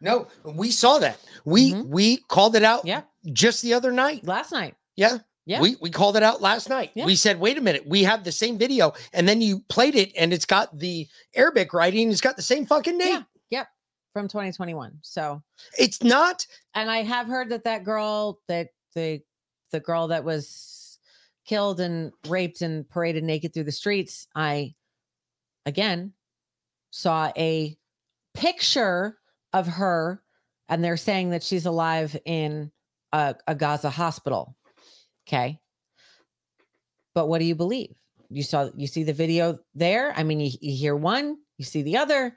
No, we saw that. We mm-hmm. we called it out yeah. just the other night. Last night. Yeah. Yeah. We we called it out last night. Yeah. We said, wait a minute, we have the same video, and then you played it, and it's got the Arabic writing, it's got the same fucking name. Yeah. Yep. From 2021. So It's not and I have heard that that girl that the the girl that was killed and raped and paraded naked through the streets, I again saw a picture of her and they're saying that she's alive in a, a Gaza hospital. Okay. But what do you believe? You saw you see the video there? I mean, you, you hear one, you see the other.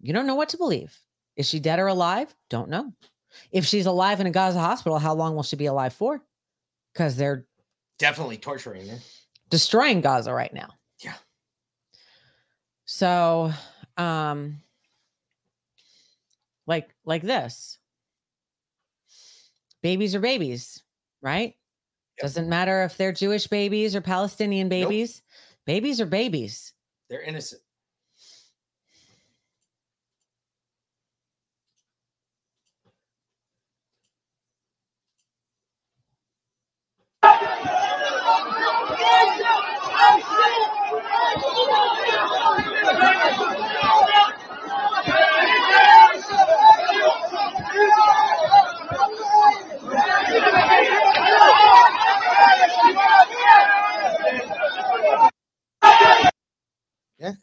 You don't know what to believe. Is she dead or alive? Don't know. If she's alive in a Gaza hospital, how long will she be alive for? Because they're definitely torturing her. destroying Gaza right now. Yeah. So, um, like like this, babies are babies, right? Doesn't matter if they're Jewish babies or Palestinian babies. Babies are babies. They're innocent.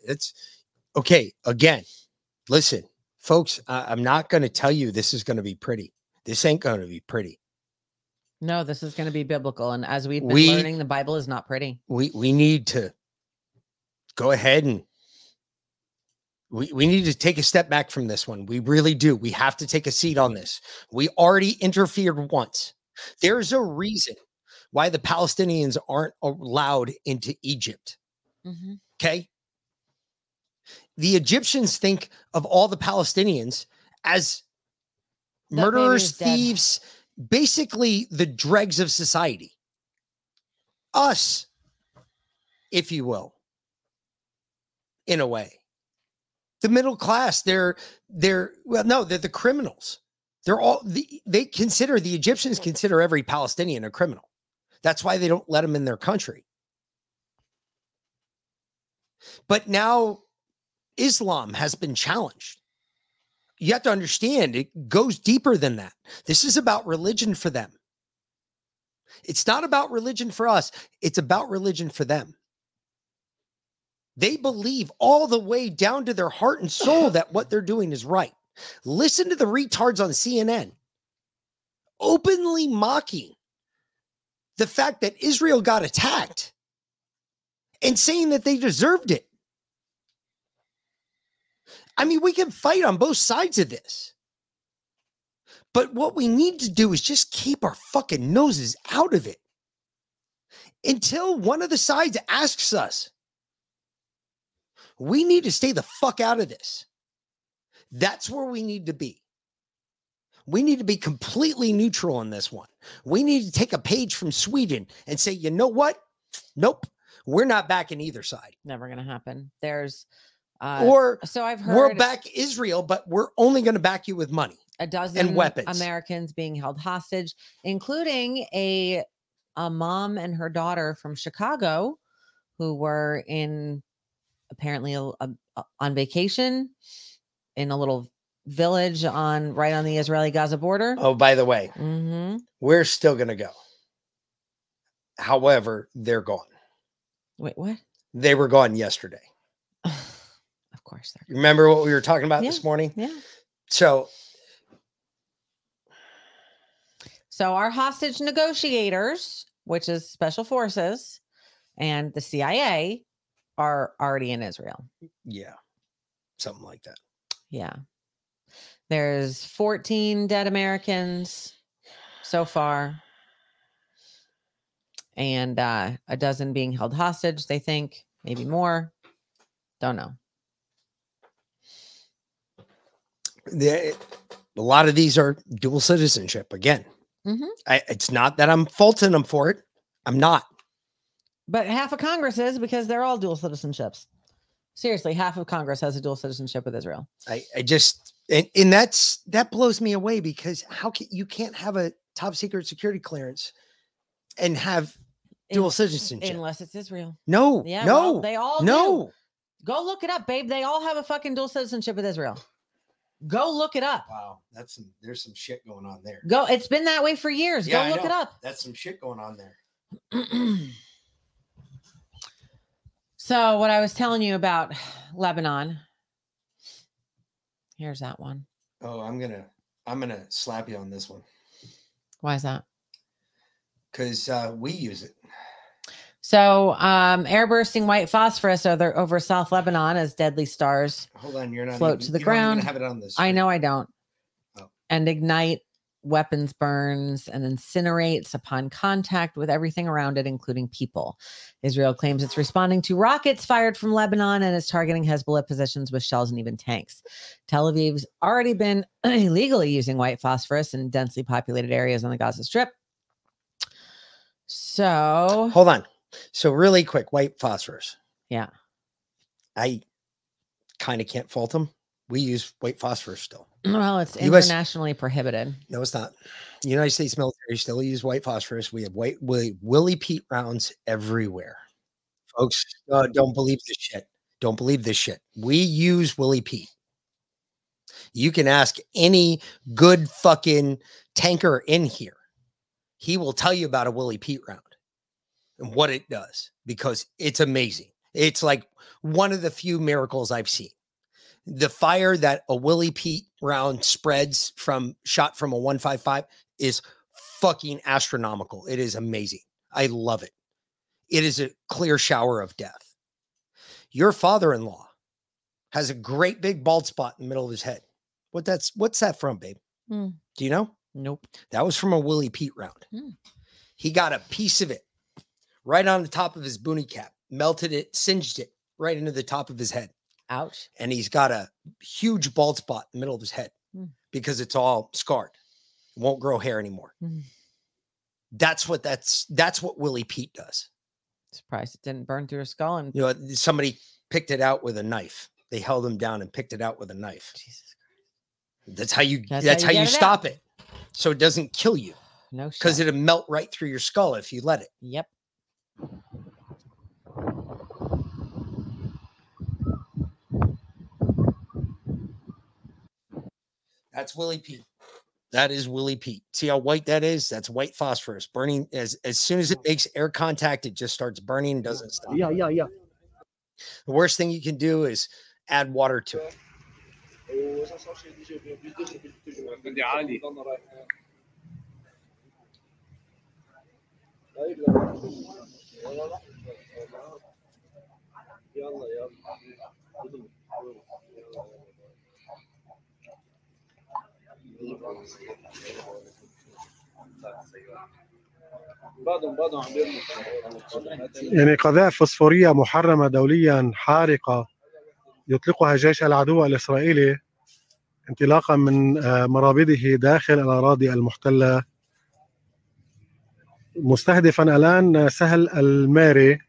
It's okay. Again, listen, folks, I, I'm not going to tell you this is going to be pretty. This ain't going to be pretty. No, this is going to be biblical. And as we've been We- learning, the Bible is not pretty. We we need to go ahead and we, we need to take a step back from this one. We really do. We have to take a seat on this. We already interfered once. There's a reason why the Palestinians aren't allowed into Egypt. Mhm. Okay. The Egyptians think of all the Palestinians as That murderers, thieves, basically the dregs of society. Us, if you will, in a way. The middle class, they're they're well, no, they're the criminals. They're all the, they consider the Egyptians consider every Palestinian a criminal. That's why they don't let them in their country. But now Islam has been challenged. You have to understand it goes deeper than that. This is about religion for them. It's not about religion for us, it's about religion for them. They believe all the way down to their heart and soul that what they're doing is right. Listen to the retards on CNN openly mocking the fact that Israel got attacked and saying that they deserved it. I mean, we can fight on both sides of this. But what we need to do is just keep our fucking noses out of it until one of the sides asks us. We need to stay the fuck out of this. That's where we need to be. We need to be completely neutral in this one. We need to take a page from Sweden and say, you know what? Nope, we're not backing either side. Never going to happen. There's, uh, or so I've heard. we're back Israel, but we're only going to back you with money. a dozen weapons. Americans being held hostage, including a a mom and her daughter from Chicago, who were in apparently a, a- a- on vacation in a little village on right on the Israeli Gaza border. Oh, by the way, hmm we're still going to go. However, they're gone. Wait, what? They were gone yesterday. Course, they're Remember what we were talking about Yeah, this morning? yeah. So, So our hostage negotiators, which is special forces, and the CIA are already in Israel. yeah, something like that. Yeah. There's 14 dead Americans so far. And uh, a dozen being held hostage, they think, maybe more. Don't know. The- a lot of these are dual citizenship. Again, Mhm. I, it's not that I'm faulting them for it. I'm not. But half of Congress is because they're all dual citizenships. Seriously, half of Congress has a dual citizenship with Israel. I, I just and, and that's that blows me away because how can you can't have a top secret security clearance and have dual In- citizenship? Unless it's Israel. no, Yeah, no, well, they all do. no. Go look it up, babe. They all have a fucking dual citizenship with Israel. Go look it up. Wow, that's some there's some shit going on there. Go. It's been that way for years. Yeah, Go I look it up. That's some shit going on there. so, what I was telling you about Lebanon. Here's that one. Oh, I'm gonna I'm gonna slap you on this one Why is that? because uh, we use it. So, um, air bursting white phosphorus over, over South Lebanon as deadly stars Hold on, you're not float even- to the ground. have it on this. I know I don't. Oh. And ignite weapons burns and incinerates upon contact with everything around it, including people. Israel claims it's responding to rockets fired from Lebanon and is targeting Hezbollah positions with shells and even tanks. Tel Aviv's already been illegally using white phosphorus in densely populated areas on the Gaza Strip. So, Hold on. So really quick, white phosphorus. yeah. I kind of can't fault them. We use white phosphorus still. Well, it's US internationally prohibited. No, it's not. The United States military still use white phosphorus. We have white Willie, Willie Pete rounds everywhere. Folks, uh, don't believe this shit. Don't believe this shit. We use Willie Pete. You can ask any good fucking tanker in here. He will tell you about a Willie Pete round and what it does because it's amazing. It's like one of the few miracles I've seen. The fire that a Willie Pete round spreads from shot from a 155 is fucking astronomical. It is amazing. I love it. It is a clear shower of death. Your father-in-law has a great big bald spot in the middle of his head. What that's what's that from, babe? Hmm. Do you know? Nope. That was from a Willie Pete round. Hmm. He got a piece of it right on the top of his boonie cap, melted it, singed it right into the top of his head. Ouch. And he's got a huge bald spot in the middle of his head Hmm. because it's all scarred. Won't grow hair anymore. Hmm. That's what that's that's what Willie Pete does. Surprised it didn't burn through his skull and You know, somebody picked it out with a knife. They held him down and picked it out with a knife. Jesus Christ. That's how you That's that's, how you how you, it out. stop it. So it doesn't kill you. no Because it'll melt right through your skull if you let it. Yep. That's Willie Pete. That is Willie Pete. See how white that is? That's white phosphorus burning. As as soon as it makes air contact, it just starts burning and doesn't stop. Yeah, yeah, yeah. The worst thing you can do is add water to it. يعني قذائف فوسفورية محرمة دوليا حارقة يطلقها جيش العدو الإسرائيلي انطلاقا من آه، مرابده داخل الأراضي المحتلة مستهدفا الآن سهل الماري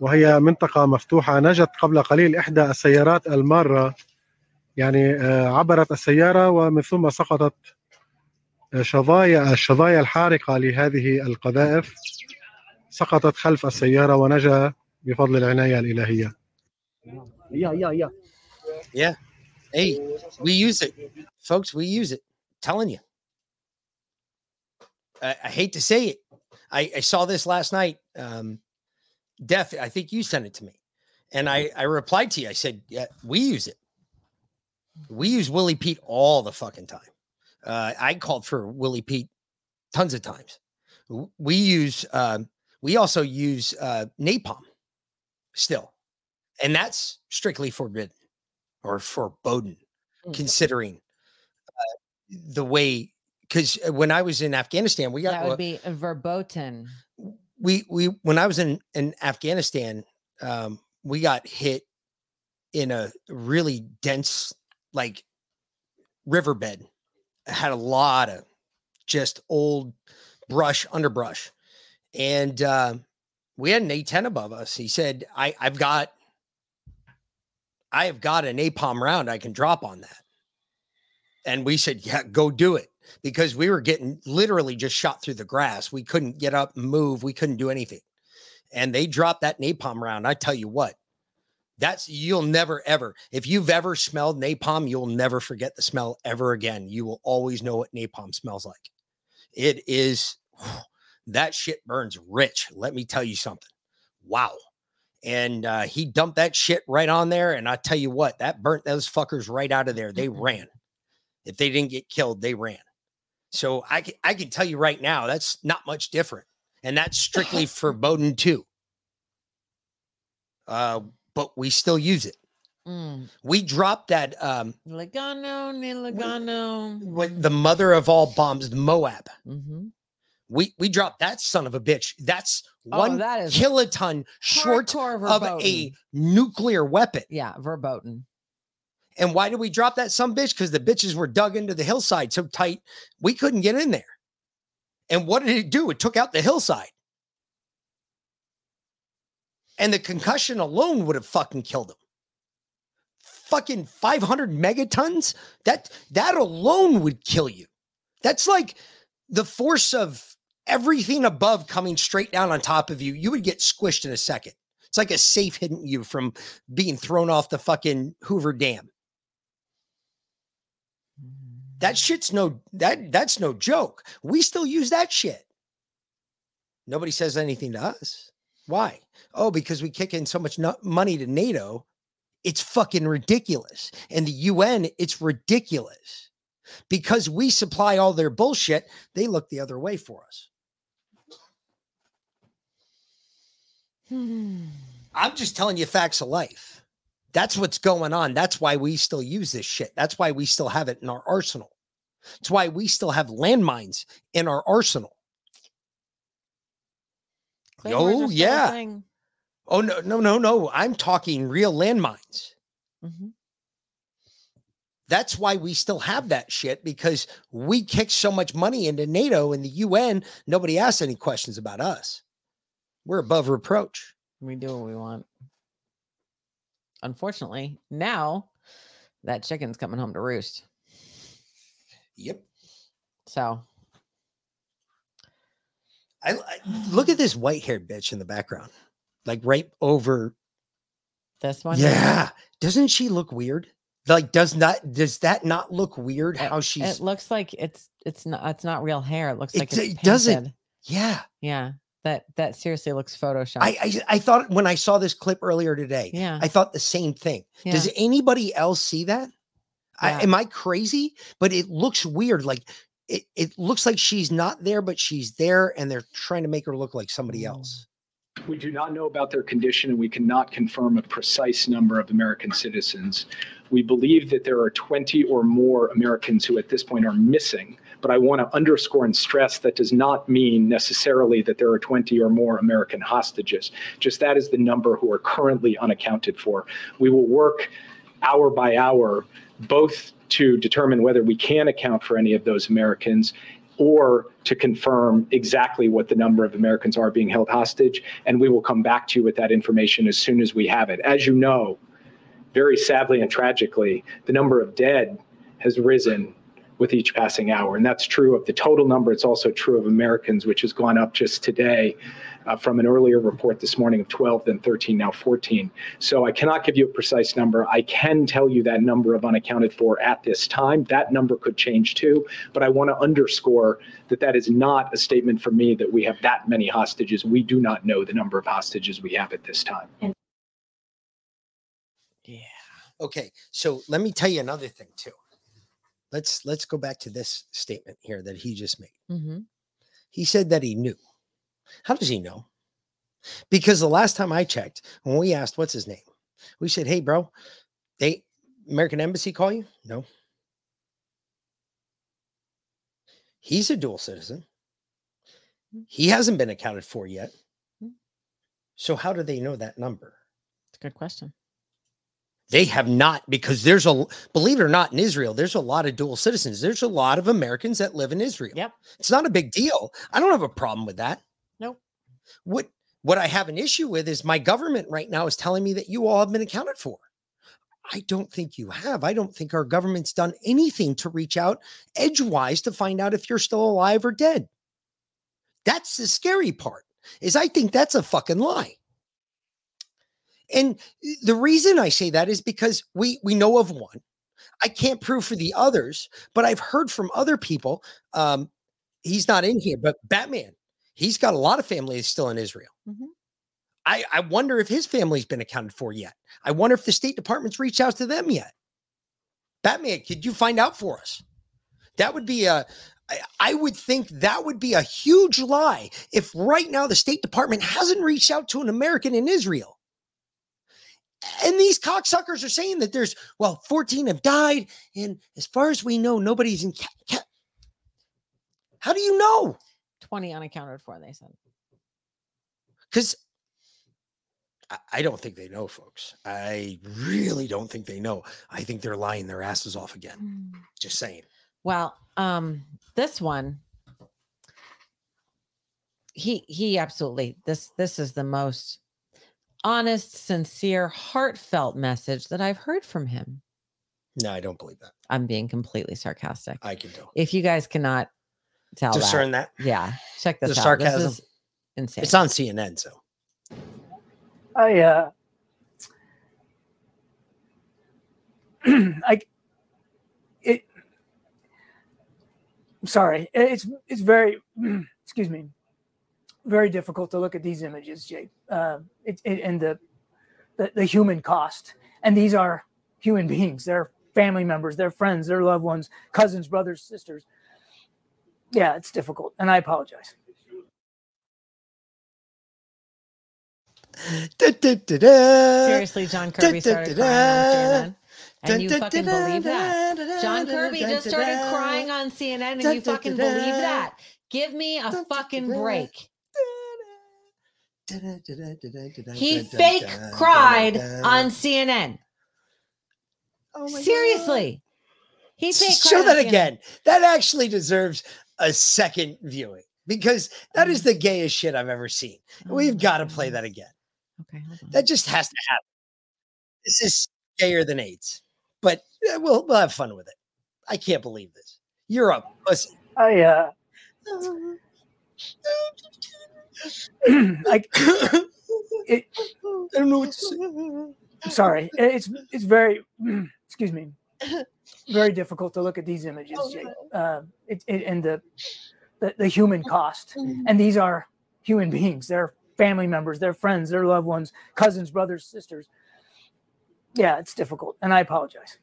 وهي منطقة مفتوحة نجت قبل قليل إحدى السيارات المارة يعني آه، عبرت السيارة ومن ثم سقطت آه، شظايا الشظايا الحارقة لهذه القذائف سقطت خلف السيارة ونجا بفضل العناية الإلهية Yeah, yeah, yeah. Yeah. Hey, we use it, folks. We use it. telling you. I, I hate to say it. I, I saw this last night. Um, Def, I think you sent it to me. And I, I replied to you. I said, Yeah, we use it. We use Willie Pete all the fucking time. Uh, I called for Willie Pete tons of times. We use, um, we also use uh, napalm still. And that's strictly forbidden or forbidden, considering uh, the way. Because when I was in Afghanistan, we got That would be verboten. we we when I was in in Afghanistan, um, we got hit in a really dense like riverbed. It had a lot of just old brush, underbrush, and uh, we had an A10 above us. He said, "I I've got." I have got an napalm round I can drop on that. And we said, yeah, go do it because we were getting literally just shot through the grass. We couldn't get up and move. We couldn't do anything. And they dropped that napalm round. I tell you what, that's you'll never ever, if you've ever smelled napalm, you'll never forget the smell ever again. You will always know what napalm smells like. It is that shit burns rich. Let me tell you something. Wow. And uh, he dumped that shit right on there. And I tell you what, that burnt those fuckers right out of there. They ran. If they didn't get killed, they ran. So I can, I can tell you right now, that's not much different. And that's strictly for Bowden too. Uh, but we still use it. Mm. We dropped that um Logano, Nilagano. what the mother of all bombs, Moab. Mm-hmm. We we dropped that son of a bitch. That's Oh, one that kiloton short of a nuclear weapon. Yeah, verboten. And why did we drop that some bitch? Because the bitches were dug into the hillside so tight we couldn't get in there. And what did it do? It took out the hillside. And the concussion alone would have fucking killed him. Fucking 500 megatons? That that alone would kill you. That's like the force of everything above coming straight down on top of you. You would get squished in a second. It's like a safe hitting you from being thrown off the fucking Hoover Dam. That shit's no that that's no joke. We still use that shit. Nobody says anything to us. Why? Oh, because we kick in so much money to NATO. It's fucking ridiculous. And the UN, it's ridiculous. Because we supply all their bullshit, they look the other way for us. Hmm. I'm just telling you facts of life. That's what's going on. That's why we still use this shit. That's why we still have it in our arsenal. It's why we still have landmines in our arsenal. Claymores Oh, yeah. Oh, no, no, no, no. I'm talking real landmines. Mhm. That's why we still have that shit because we kick so much money into NATO and the UN. Nobody asks any questions about us. We're above reproach. We do what we want. Unfortunately, now that chicken's coming home to roost. Yep. So I, I look at this white haired bitch in the background, like right over. this one, Yeah. Doesn't she look weird? Like, does not does that not look weird? How she's it looks like it's it's not it's not real hair. It looks It like it's it doesn't. yeah. Yeah, that that seriously looks photoshopped. I, I I thought when I saw this clip earlier today, Yeah. I thought the same thing. Does anybody else see that? Yeah. I, am I crazy? But it looks weird. Like it, it looks like she's not there, but she's there, and they're trying to make her look like somebody else. Mm. We do not know about their condition and we cannot confirm a precise number of American citizens. We believe that there are 20 or more Americans who at this point are missing, but I want to underscore and stress that does not mean necessarily that there are 20 or more American hostages. Just that is the number who are currently unaccounted for. We will work hour by hour both to determine whether we can account for any of those Americans or to confirm exactly what the number of Americans are being held hostage. And we will come back to you with that information as soon as we have it. As you know, very sadly and tragically, the number of dead has risen with each passing hour. And that's true of the total number. It's also true of Americans, which has gone up just today uh, from an earlier report this morning of 12, then 13, now 14. So I cannot give you a precise number. I can tell you that number of unaccounted for at this time. That number could change too. But I want to underscore that that is not a statement from me that we have that many hostages. We do not know the number of hostages we have at this time. Yeah. Okay, so let me tell you another thing too. Let's let's go back to this statement here that he just made. Mm-hmm. He said that he knew. How does he know? Because the last time I checked, when we asked what's his name, we said, "Hey, bro, they American Embassy call you?" No. He's a dual citizen. He hasn't been accounted for yet. So how do they know that number? It's a good question. They have not, because there's a believe it or not, in Israel, there's a lot of dual citizens. There's a lot of Americans that live in Israel. Yep. It's not a big deal. I don't have a problem with that. Nope. What what I have an issue with is my government right now is telling me that you all have been accounted for. I don't think you have. I don't think our government's done anything to reach out edgewise to find out if you're still alive or dead. That's the scary part. Is I think that's a fucking lie. And the reason I say that is because we we know of one. I can't prove for the others, but I've heard from other people. Um, he's not in here, but Batman, he's got a lot of family that's still in Israel. Mhm. I, I wonder if his family's been accounted for yet. I wonder if the State Department's reached out to them yet. Batman, could you find out for us? That would be a I would think that would be a huge lie if right now the State Department hasn't reached out to an American in Israel. And these cocksuckers are saying that there's, well, 14 have died. And as far as we know, nobody's in. Ca- ca- How do you know? 20 unaccounted for, they said. Because I, I don't think they know, folks. I really don't think they know. I think they're lying their asses off again. Just saying. Well, um, this one, he he absolutely this this is the most honest, sincere, heartfelt message that I've heard from him. No, I don't believe that. I'm being completely sarcastic. I can tell. If you guys cannot tell Discern that? yeah, check The this out. sarcasm? This is insane. It's on CNN, so. I uh I it I'm sorry. It's it's very excuse me. Very difficult to look at these images, Jake. Uh, it, it, and the, the the human cost. And these are human beings. They're family members, they're friends, they're loved ones, cousins, brothers, sisters. Yeah, it's difficult, and I apologize. Seriously, John Kirby started crying on CNN. And you fucking believe that? John Kirby just started crying on CNN, and you fucking believe that? Give me a fucking break. He fake cried on CNN. Seriously. He fake Show that again. That actually deserves a second viewing because that is the gayest shit I've ever seen. We've got to play that again. Okay. That just has to happen. This is gayer than AIDS, but we'll we'll have fun with it. I can't believe this. You're a pussy. I uh I, it, I don't know what to say. I'm sorry. It's it's very excuse me. Very difficult to look at these images, Jake. Uh, it, it, and the, the the human cost. And these are human beings. They're family members. They're friends. They're loved ones, cousins, brothers, sisters. Yeah, it's difficult, and I apologize.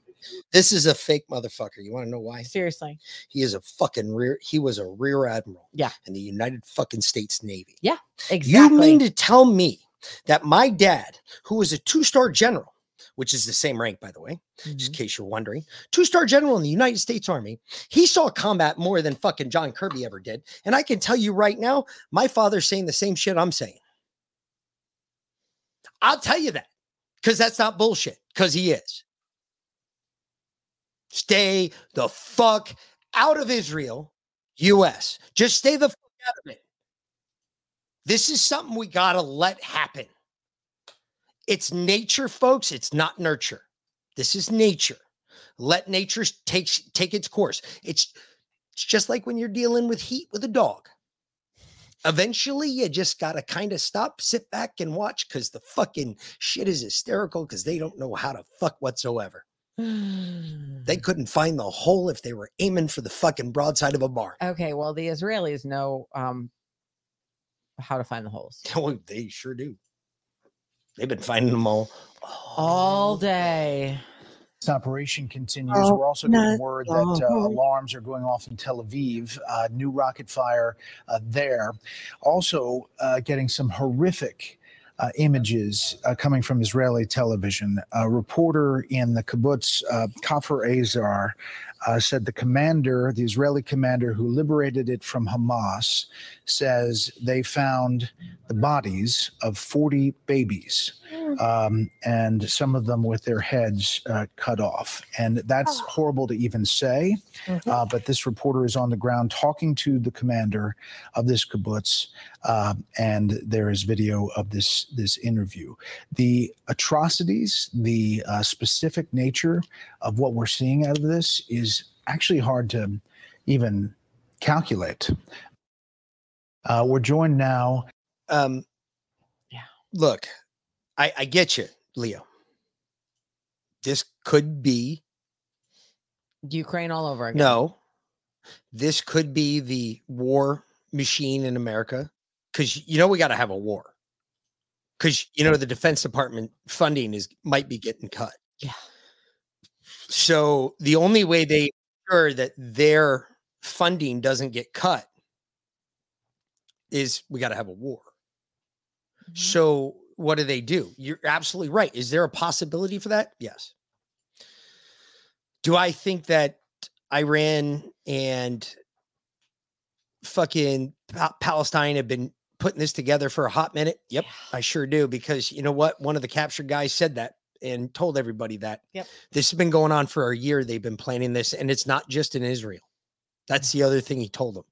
This is a fake motherfucker. You want to know why? Seriously. He is a fucking rear. He was a rear admiral. Yeah. In the United fucking States Navy. Yeah, Exactly. You mean to tell me that my dad, who was a two-star general, which is the same rank, by the way, just in mm-hmm. case you're wondering, two-star general in the United States Army, he saw combat more than fucking John Kirby ever did. And I can tell you right now, my father's saying the same shit I'm saying. I'll tell you that because that's not bullshit. Because he is. Stay the fuck out of Israel, US. Just stay the fuck out of it. This is something we got to let happen. It's nature, folks. It's not nurture. This is nature. Let nature take take its course. It's it's just like when you're dealing with heat with a dog. Eventually, you just got to kind of stop, sit back, and watch because the fucking shit is hysterical because they don't know how to fuck whatsoever. They couldn't find the hole if they were aiming for the fucking broadside of a barn. Okay, well, the Israelis know um how to find the holes Oh, they sure do. They've been finding them all. all day. This operation continues. Oh, We're also getting word that uh, all. alarms are going off in Tel Aviv. Uh, new rocket fire uh, there. Also, uh, getting some horrific uh, images uh, coming from Israeli television. A reporter in the kibbutz uh, Kfar Aza uh, said the commander, the Israeli commander who liberated it from Hamas, says they found the bodies of 40 babies um, and some of them with their heads uh, cut off. And that's horrible to even say. Uh, but this reporter is on the ground talking to the commander of this kibbutz, uh, and there is video of this this interview. The atrocities, the uh, specific nature of what we're seeing out of this is actually hard to even calculate. Uh, we're joined now. Um, yeah. Look, I, I get you, Leo. This could be Ukraine all over again. no. This could be the war machine in America because you know we got to have a war because you know the Defense Department funding is might be getting cut. Yeah. So the only way they ensure that their funding doesn't get cut is we got to have a war. Mm-hmm. So what do they do? You're absolutely right. Is there a possibility for that? Yes. Do I think that Iran and fucking Palestine have been putting this together for a hot minute? Yep, I sure do. Because you know what? One of the captured guys said that and told everybody that. Yep. This has been going on for a year. They've been planning this, and it's not just in Israel. That's mm-hmm. the other thing he told them.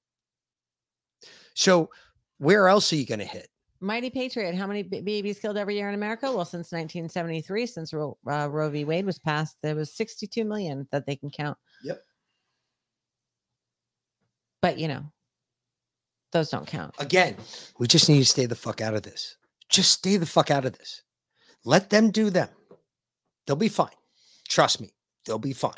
So, where else are you going to hit? Mighty Patriot. How many b- babies killed every year in America? Well, since 1973, since Ro- uh, Roe v. Wade was passed, there was 62 million that they can count. Yep. But you know, those don't count. Again, we just need to stay the fuck out of this. Just stay the fuck out of this. Let them do them. They'll be fine. Trust me, they'll be fine.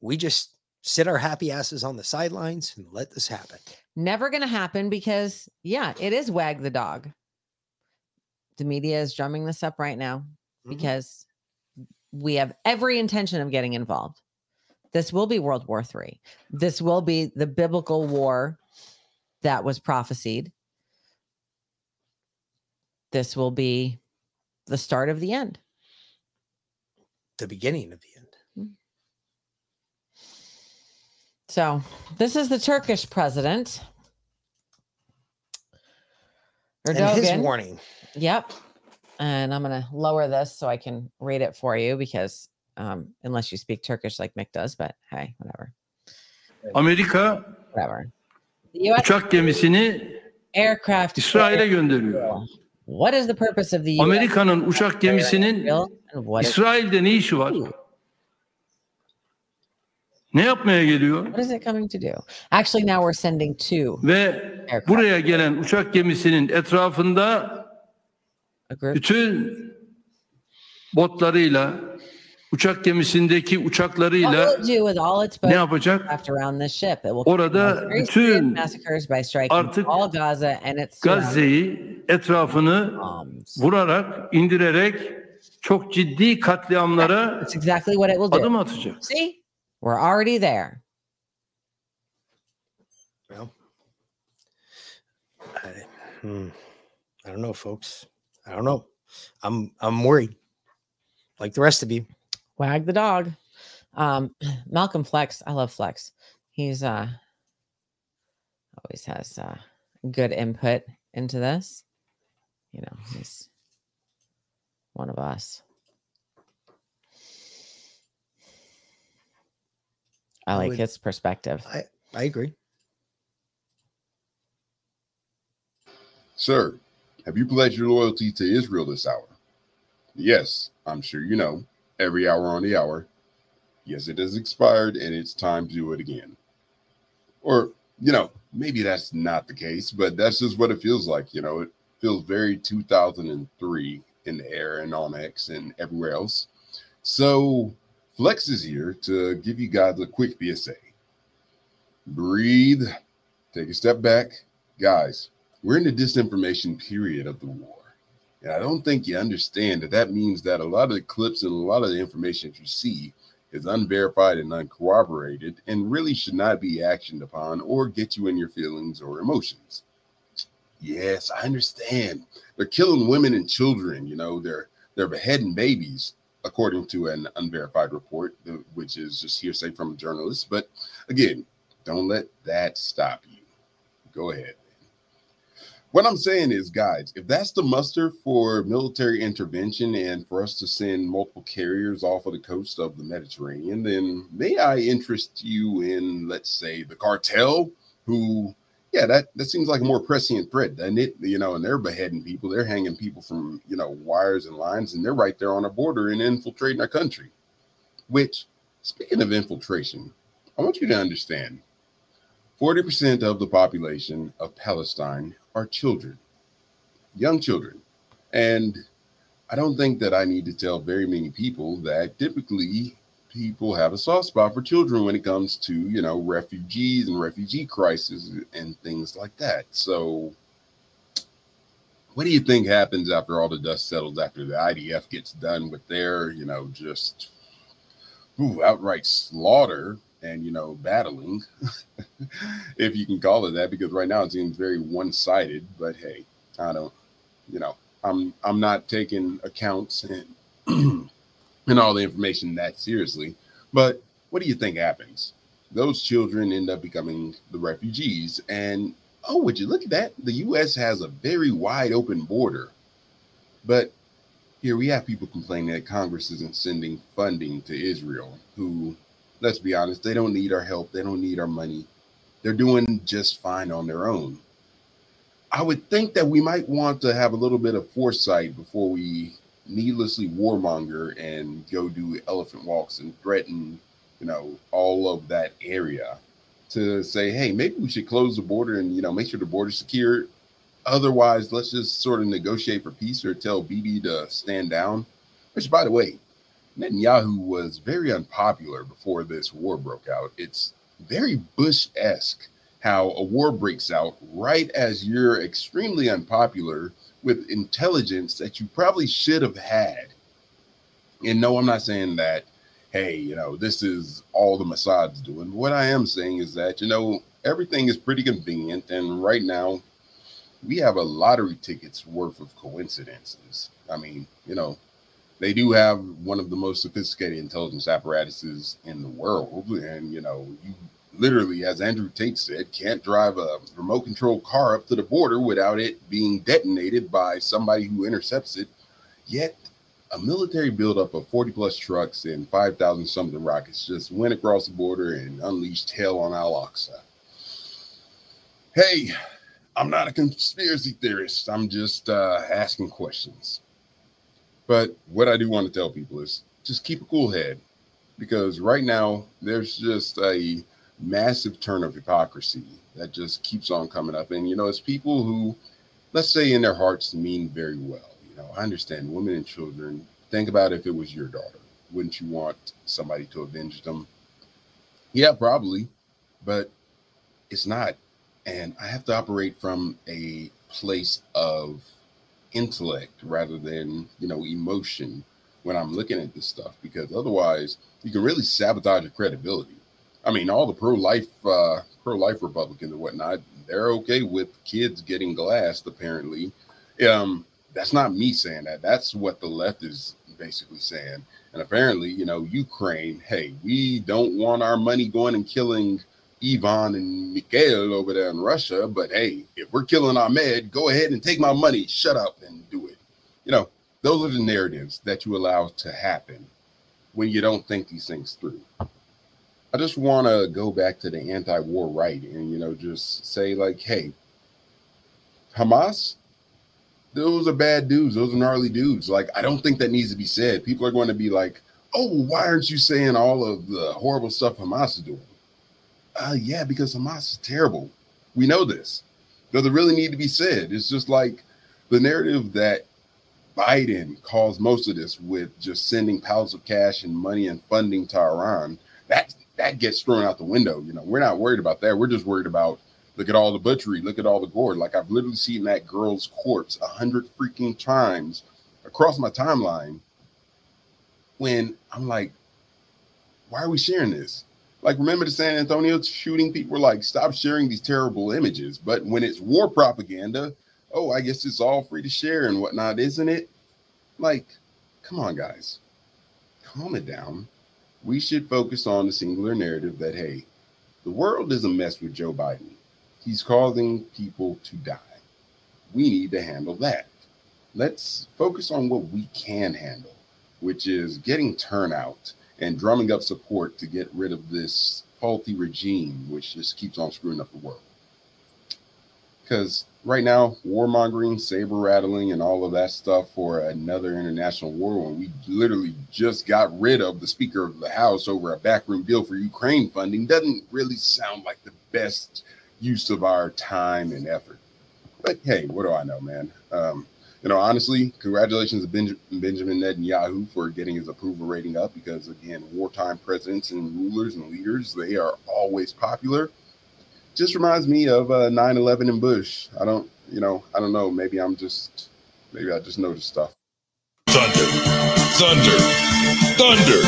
We just sit our happy asses on the sidelines and let this happen. Never going to happen because, yeah, it is wag the dog. The media is drumming this up right now Mm-hmm. because we have every intention of getting involved. This will be World War III. This will be the biblical war that was prophesied. This will be the start of the end. The beginning of the end. So, this is the Turkish president. And his warning. Yep. And I'm going to lower this so I can read it for you because um, unless you speak Turkish like Mick does, but hey, whatever. Amerika Whatever. US uçak gemisini aircraft İsrail'e gönderiyor. What is the purpose of the US Amerika'nın uçak gemisinin what is, İsrail'de ne işi var? Ne yapmaya geliyor? what is it coming to do? Actually, now we're sending two. Ve buraya gelen uçak gemisinin etrafında bütün botlarıyla, uçak gemisindeki What uçaklarıyla will it do with all its ne boats yapacak? aircraft around this ship? It will Orada cause very serious bütün massacres by striking artık all Gaza and its surrounding Gazze'yi etrafını vurarak, indirerek çok ciddi katliamlara That's exactly what it will do. adım atacak. We're already there. Well, I, hmm, I don't know, folks. I don't know. I'm I'm worried, like the rest of you. Wag the dog. Um, Malcolm Flex, I love Flex. He's uh always has uh good input into this. You know, he's one of us. I I like would- his perspective. I I agree. Sir, have you pledged your loyalty to Israel this hour? Yes, I'm sure you know. Every hour on the hour. Yes, it has expired and it's time to do it again. Or, you know, maybe that's not the case, but that's just what it feels like. You know, it feels very 2003 in the air and on X and everywhere else. So, Flex is here to give you guys a quick PSA. Breathe, take a step back. Guys, we're in the disinformation period of the war. And I don't think you understand that that means that a lot of the clips and a lot of the information that you see is unverified and uncorroborated and really should not be actioned upon or get you in your feelings or emotions. Yes, I understand. They're killing women and children, you know, they're they're beheading babies according to an unverified report which is just hearsay from a journalist, but again, don't let that stop you. Go ahead. What I'm saying is, guys, if that's the muster for military intervention and for us to send multiple carriers off of the coast of the Mediterranean, then may I interest you in, let's say, the cartel, who, yeah, that, that seems like a more prescient threat, doesn't it? You know, and they're beheading people, they're hanging people from, you know, wires and lines, and they're right there on our border and infiltrating our country. Which, speaking of infiltration, I want you to understand 40% of the population of Palestine are children, young children. And I don't think that I need to tell very many people that typically people have a soft spot for children when it comes to, you know, refugees and refugee crisis and things like that. So, what do you think happens after all the dust settles, after the IDF gets done with their, you know, just ooh, outright slaughter and, you know, battling? if you can call it that, because right now it seems very one-sided. But hey, I don't, you know, I'm I'm not taking accounts and and all the information that seriously. But what do you think happens? Those children end up becoming the refugees, and oh, would you look at that? The U.S. has a very wide open border, but here we have people complaining that Congress isn't sending funding to Israel, who, let's be honest, they don't need our help, they don't need our money they're doing just fine on their own. I would think that we might want to have a little bit of foresight before we needlessly warmonger and go do elephant walks and threaten, you know, all of that area to say, hey, maybe we should close the border and, you know, make sure the border's secure. Otherwise, let's just sort of negotiate for peace or tell Bibi to stand down. Which, by the way, Netanyahu was very unpopular before this war broke out. It's very Bush esque how a war breaks out right as you're extremely unpopular with intelligence that you probably should have had. And no, I'm not saying that, hey, you know, this is all the Mossad's doing. What I am saying is that, you know, everything is pretty convenient. And right now, we have a lottery tickets worth of coincidences. I mean, you know, they do have one of the most sophisticated intelligence apparatuses in the world. And, you know, you literally, as Andrew Tate said, can't drive a remote control car up to the border without it being detonated by somebody who intercepts it. Yet, a military buildup of 40 plus trucks and 5,000 something rockets just went across the border and unleashed hell on Al Aqsa. Hey, I'm not a conspiracy theorist. I'm just uh, asking questions. But what I do want to tell people is just keep a cool head because right now there's just a massive turn of hypocrisy that just keeps on coming up. And, you know, it's people who, let's say, in their hearts mean very well. You know, I understand women and children. Think about if it was your daughter. Wouldn't you want somebody to avenge them? Yeah, probably. But it's not. And I have to operate from a place of intellect rather than, you know, emotion when I'm looking at this stuff because otherwise you can really sabotage your credibility. I mean, all the pro-life uh, pro-life Republicans and whatnot, they're okay with kids getting glassed. Apparently, um, that's not me saying that. That's what the left is basically saying. And apparently, you know, Ukraine, hey, we don't want our money going and killing Ivan and Mikhail over there in Russia. But hey, if we're killing Ahmed, go ahead and take my money. Shut up and do it. You know, those are the narratives that you allow to happen when you don't think these things through. I just want to go back to the anti-war right and you know just say like, hey, Hamas, those are bad dudes. Those are gnarly dudes. Like, I don't think that needs to be said. People are going to be like, oh, why aren't you saying all of the horrible stuff Hamas is doing? Uh, yeah, because Hamas is terrible. We know this. Does it really need to be said? It's just like the narrative that Biden caused most of this with just sending piles of cash and money and funding to Iran. That that gets thrown out the window. You know, we're not worried about that. We're just worried about look at all the butchery, look at all the gore. Like I've literally seen that girl's corpse a hundred freaking times across my timeline. When I'm like, why are we sharing this? Like, remember the San Antonio shooting? People were like, stop sharing these terrible images. But when it's war propaganda, oh, I guess it's all free to share and whatnot, isn't it? Like, come on, guys, calm it down we should focus on the singular narrative that, hey, the world is a mess with Joe Biden. He's causing people to die. We need to handle that. Let's focus on what we can handle, which is getting turnout and drumming up support to get rid of this faulty regime, which just keeps on screwing up the world. Because right now, warmongering, saber rattling, and all of that stuff for another international war when we literally just got rid of the Speaker of the House over a backroom deal for Ukraine funding doesn't really sound like the best use of our time and effort. But hey, what do I know, man? Um, you know, honestly, congratulations to Benj- Benjamin Netanyahu for getting his approval rating up because, again, wartime presidents and rulers and leaders, they are always popular just reminds me of uh, 9/11 and Bush. I don't, you know, I don't know. Maybe I'm just, maybe I just noticed stuff. Thunder, thunder, thunder,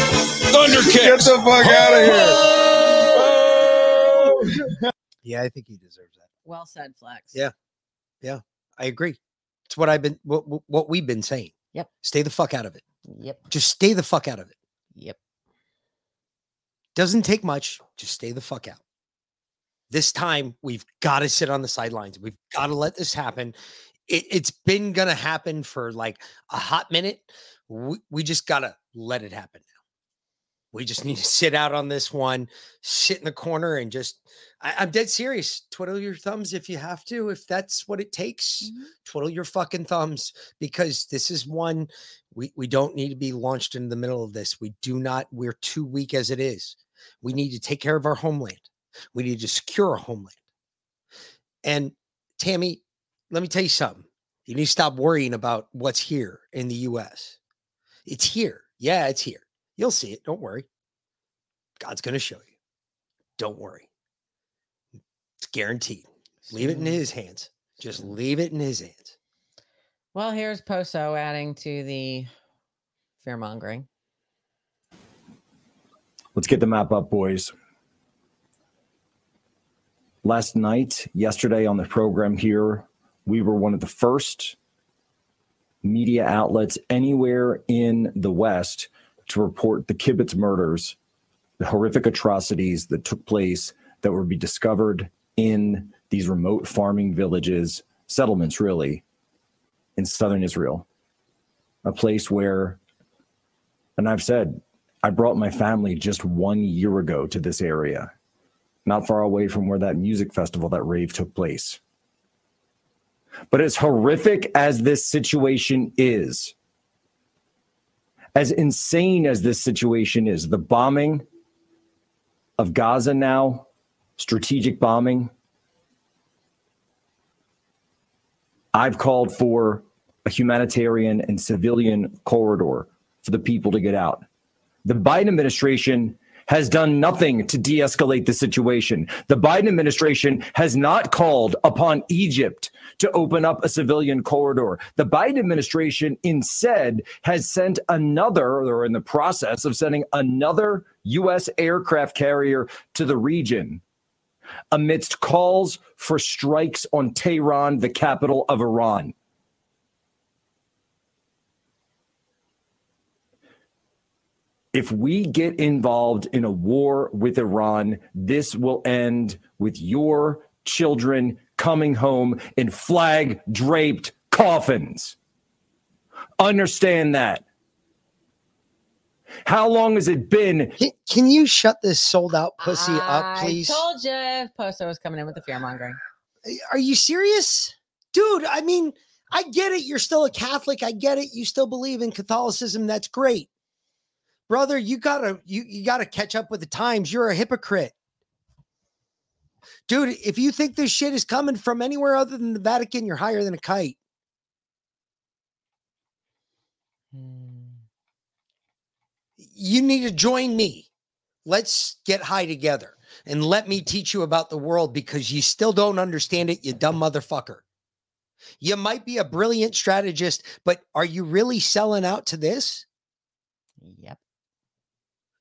thunder Get the fuck out of here. Yeah, I think he deserves that. Well said, Flex. Yeah. Yeah. I agree. It's what I've been what, what- what we've been saying. Yep. Stay the fuck out of it. Yep. Just stay the fuck out of it. Yep. Doesn't take much. Just stay the fuck out. This time we've got to sit on the sidelines. We've got to let this happen. It, it's been gonna happen for like a hot minute. We, we just gotta let it happen now. We just need to sit out on this one, sit in the corner, and just. I, I'm dead serious. Twiddle your thumbs if you have to, if that's what it takes. Mm-hmm. Twiddle your fucking thumbs because this is one we we don't need to be launched into the middle of this. We do not. We're too weak as it is. We need to take care of our homeland. We need to secure our homeland. And Tammy, let me tell you something. You need to stop worrying about what's here in the US. It's here. Yeah, it's here. You'll see it. Don't worry. God's going to show you. Don't worry. It's guaranteed. Leave it in his hands. Just leave it in his hands. Well, here's Poso adding to the fear mongering. Let's get the map up, boys. Last night, yesterday on the program here, we were one of the first media outlets anywhere in the West to report the Kibbutz murders, the horrific atrocities that took place that would be discovered in these remote farming villages, settlements really, in southern Israel. A place where, and I've said, I brought my family just one year ago to this area, not far away from where that music festival, that rave took place. But as horrific as this situation is, as insane as this situation is, the bombing of Gaza now, strategic bombing, I've called for a humanitarian and civilian corridor for the people to get out. The Biden administration has done nothing to de escalate the situation. The Biden administration has not called upon Egypt to open up a civilian corridor. The Biden administration instead has sent another, or in the process of sending another U.S. aircraft carrier to the region amidst calls for strikes on Tehran, the capital of Iran. If we get involved in a war with Iran, this will end with your children coming home in flag draped coffins. Understand that. How long has it been? Can, can you shut this sold out pussy up, please? I told you Poso was coming in with the fear mongering. Are you serious? Dude, I mean, I get it. You're still a Catholic. I get it. You still believe in Catholicism. That's great brother, you gotta you, you gotta catch up with the times. You're a hypocrite. Dude, if you think this shit is coming from anywhere other than the Vatican, you're higher than a kite. Hmm. You need to join me. Let's get high together and let me teach you about the world because you still don't understand it, you dumb motherfucker. You might be a brilliant strategist, but are you really selling out to this? Yep.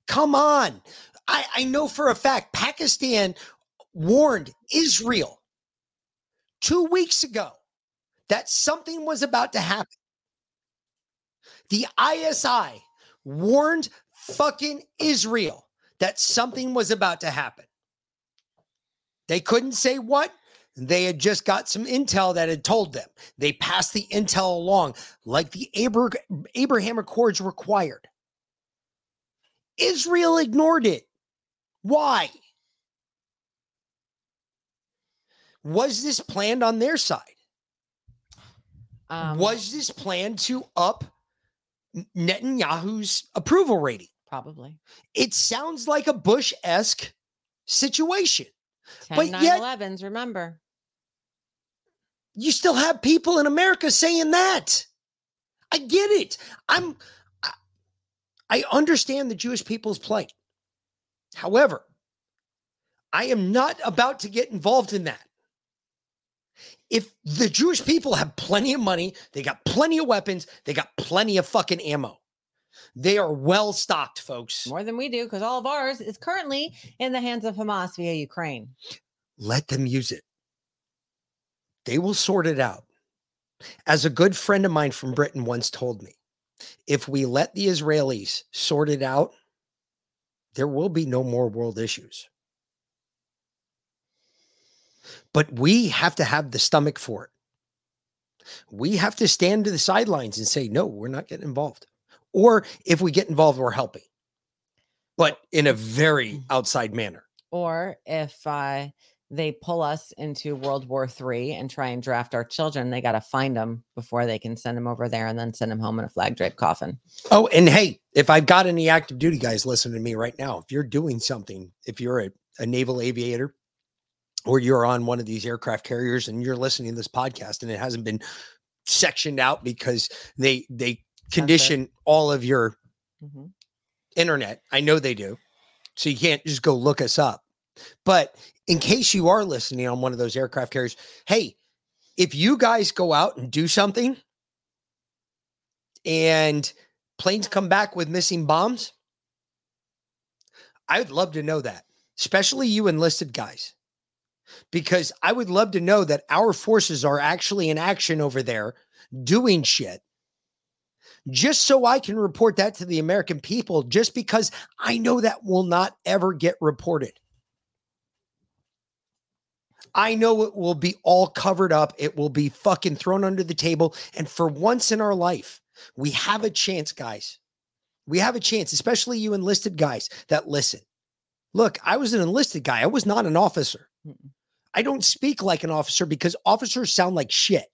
Come on. I, I know for a fact Pakistan warned Israel two weeks ago that something was about to happen. The ISI warned fucking Israel that something was about to happen. They couldn't say what. They had just got some intel that had told them. They passed the intel along like the Abraham Accords required. Israel ignored it. Why? Was this planned on their side? Um, was this planned to up Netanyahu's approval rating? Probably. It sounds like a Bush esque situation. 10 but yet, 9/11s, remember. you still have people in America saying that. I get it. I'm I- understand the Jewish people's plight. However, I am not about to get involved in that. If the Jewish people have plenty of money, they got plenty of weapons, they got plenty of fucking ammo. They are well stocked, folks. More than we do, because all of ours is currently in the hands of Hamas via Ukraine. Let them use it. They will sort it out. As a good friend of mine from Britain once told me, if we let the Israelis sort it out, there will be no more world issues. But we have to have the stomach for it. We have to stand to the sidelines and say, no, we're not getting involved. Or if we get involved, we're helping, but in a very outside manner. Or if uh, they pull us into World War III and try and draft our children, they got to find them before they can send them over there and then send them home in a flag draped coffin. Oh, and hey, if I've got any active duty guys listening to me right now, if you're doing something, if you're a, a naval aviator or you're on one of these aircraft carriers and you're listening to this podcast and it hasn't been sectioned out because they they condition all of your Mhm. internet. I know they do. So you can't just go look us up. But in case you are listening on one of those aircraft carriers, hey, if you guys go out and do something and planes come back with missing bombs, I would love to know that, especially you enlisted guys, because I would love to know that our forces are actually in action over there doing shit just so I can report that to the American people, just because I know that will not ever get reported. I know it will be all covered up. It will be fucking thrown under the table. And for once in our life, we have a chance, guys. We have a chance, especially you enlisted guys that listen. Look, I was an enlisted guy, I was not an officer. I don't speak like an officer because officers sound like shit.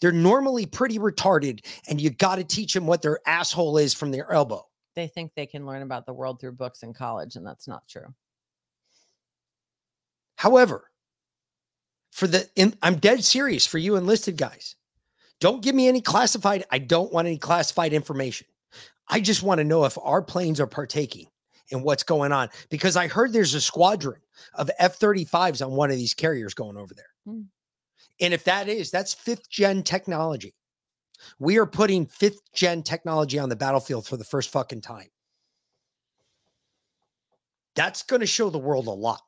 They're normally pretty retarded, and you got to teach them what their asshole is from their elbow. They think they can learn about the world through books in college, and that's not true. However, for the in, I'm dead serious for you enlisted guys. Don't give me any classified. I don't want any classified information. I just want to know if our planes are partaking in what's going on because I heard there's a squadron of F-35s on one of these carriers going over there. Hmm. And if that is, that's fifth gen technology. We are putting fifth gen technology on the battlefield for the first fucking time. That's going to show the world a lot.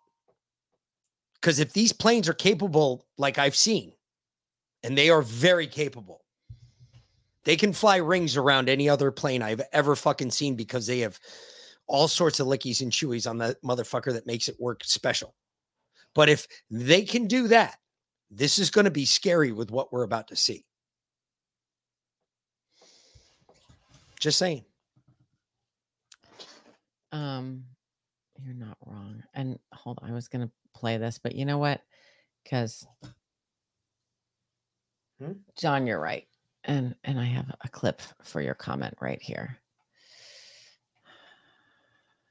Because if these planes are capable, like I've seen, and they are very capable, they can fly rings around any other plane I've ever fucking seen because they have all sorts of lickies and chewies on that motherfucker that makes it work special. But if they can do that, this is going to be scary with what we're about to see. Just saying. Um, you're not wrong. And hold on, I was gonna play this, but you know what? Because Hmm? John, you're right. And and I have a clip for your comment right here.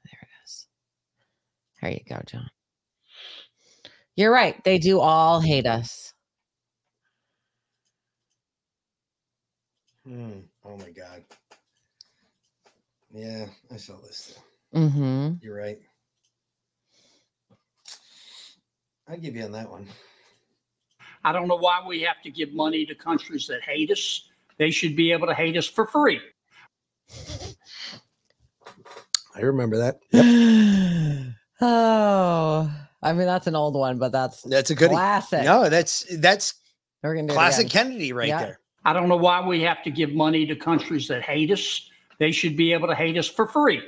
There it is. There you go, John. You're right. They do all hate us. Hmm. Oh my God. Yeah, I saw this. Mm-hmm. You're right. I give you on that one. I don't know why we have to give money to countries that hate us. They should be able to hate us for free. I remember that. Oh, I mean that's an old one, but that's That's a good classic. No, that's that's We're gonna classic. Kennedy right Yeah. there. I don't know why we have to give money to countries that hate us. They should be able to hate us for free.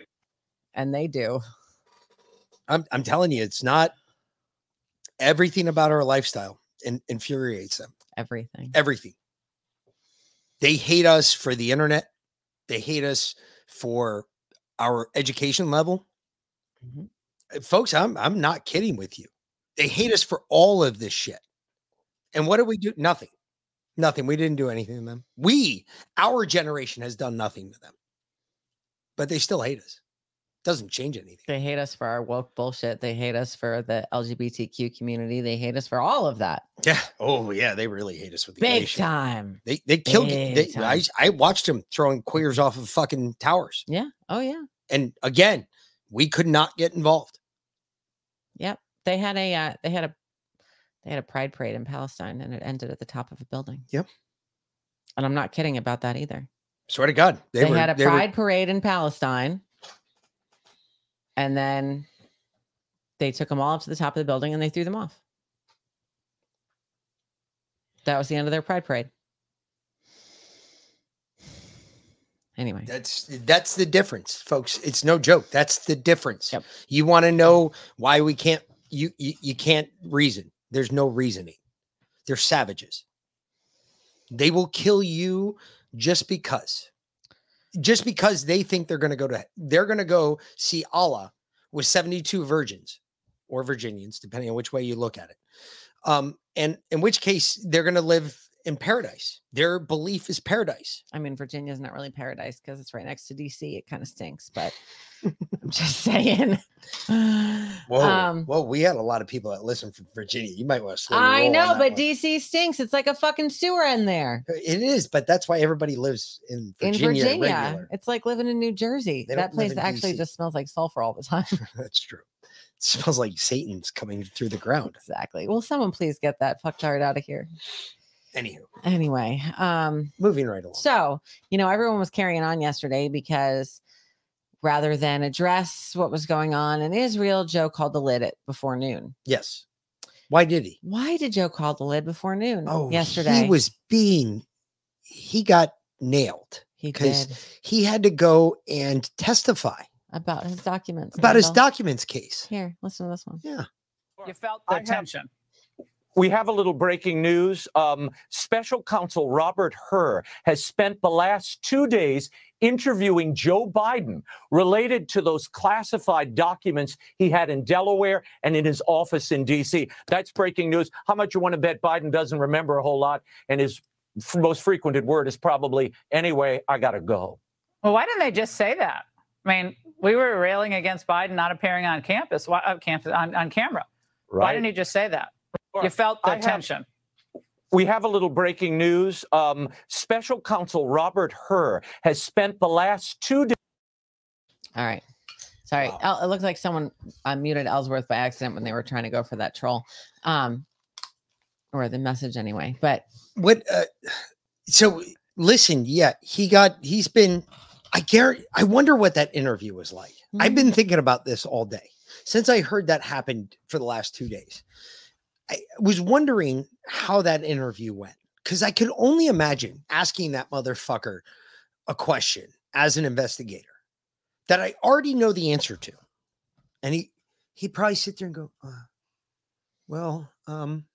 And they do. I'm I'm telling you, it's not everything about our lifestyle in, infuriates them. Everything. Everything. They hate us for the internet. They hate us for our education level. Mm-hmm. Uh, Folks, I'm I'm not kidding with you. They hate us for all of this shit. And what do we do? Nothing. Nothing. We didn't do anything to them. We, our generation, has done nothing to them. But they still hate us. Doesn't change anything. They hate us for our woke bullshit. They hate us for the LGBTQ community. They hate us for all of that. Yeah. Oh, yeah. They really hate us with the Big time. They they killed. Big They, time. I I watched them throwing queers off of fucking towers. Yeah. Oh yeah. And again, we could not get involved. Yep. They had a uh, they had a they had a pride parade in Palestine and it ended at the top of a building. Yep. And I'm not kidding about that either. Swear to God, They, were- had a they were- pride parade in Palestine. And then they took them all up to the top of the building and they threw them off. That was the end of their pride parade. Anyway. That's that's the difference, folks. It's no joke. That's the difference. You want to know why we can't you, you you can't reason. There's no reasoning. They're savages. They will kill you just because. Just because they think they're going to go to they're going to go see Allah with 72 virgins or Virginians depending on which way you look at it. Um and in which case they're going to live in paradise. Their belief is paradise. I mean, Virginia's not really paradise because it's right next to DC. It kind of stinks, but I'm just saying. Whoa, Um, whoa! We had a lot of people that listen from Virginia. You might want to slow. I know, but one. DC stinks. It's like a fucking sewer in there. it is. But that's why everybody lives in In Virginia. Virginia, regular. it's like living in New Jersey. They That place actually DC. just smells like sulfur all the time. that's true. It smells like Satan's coming through the ground. exactly. Will someone please get that fucktard out of here? Anywho, Anyway, um, moving right along. So, you know, everyone was carrying on yesterday because rather than address what was going on in Israel, Joe called the lid at before noon. Yes. Why did he? Why did Joe call the lid before noon Oh, yesterday? he was being. He got nailed He because did. he had to go and testify about his documents. about his documents case. Here, listen to this one. Yeah. You felt the tension. We have a little breaking news. Um, Special Counsel Robert Hur has spent the last two days interviewing Joe Biden related to those classified documents he had in Delaware and in his office in D.C. That's breaking news. How much you want to bet Biden doesn't remember a whole lot? And his f- most frequented word is probably, anyway, I got to go. Well, why didn't they just say that? I mean, we were railing against Biden not appearing on campus, why, uh, campus on, on camera. Why didn't he just say that? You felt the I have- tension. We have a little breaking news. Um, Special Counsel Robert Hur has spent the last two days. All right. Sorry. El- it looks like someone unmuted Ellsworth by accident when they were trying to go for that troll. Um, or the message anyway. But What? Uh, so listen, yeah, he got. He's been. I guarantee. I wonder what that interview was like. I've been thinking about this all day since I heard that happened for the last two days. I was wondering how that interview went because I could only imagine asking that motherfucker a question as an investigator that I already know the answer to, and he he'd probably sit there and go, uh, "Well, um,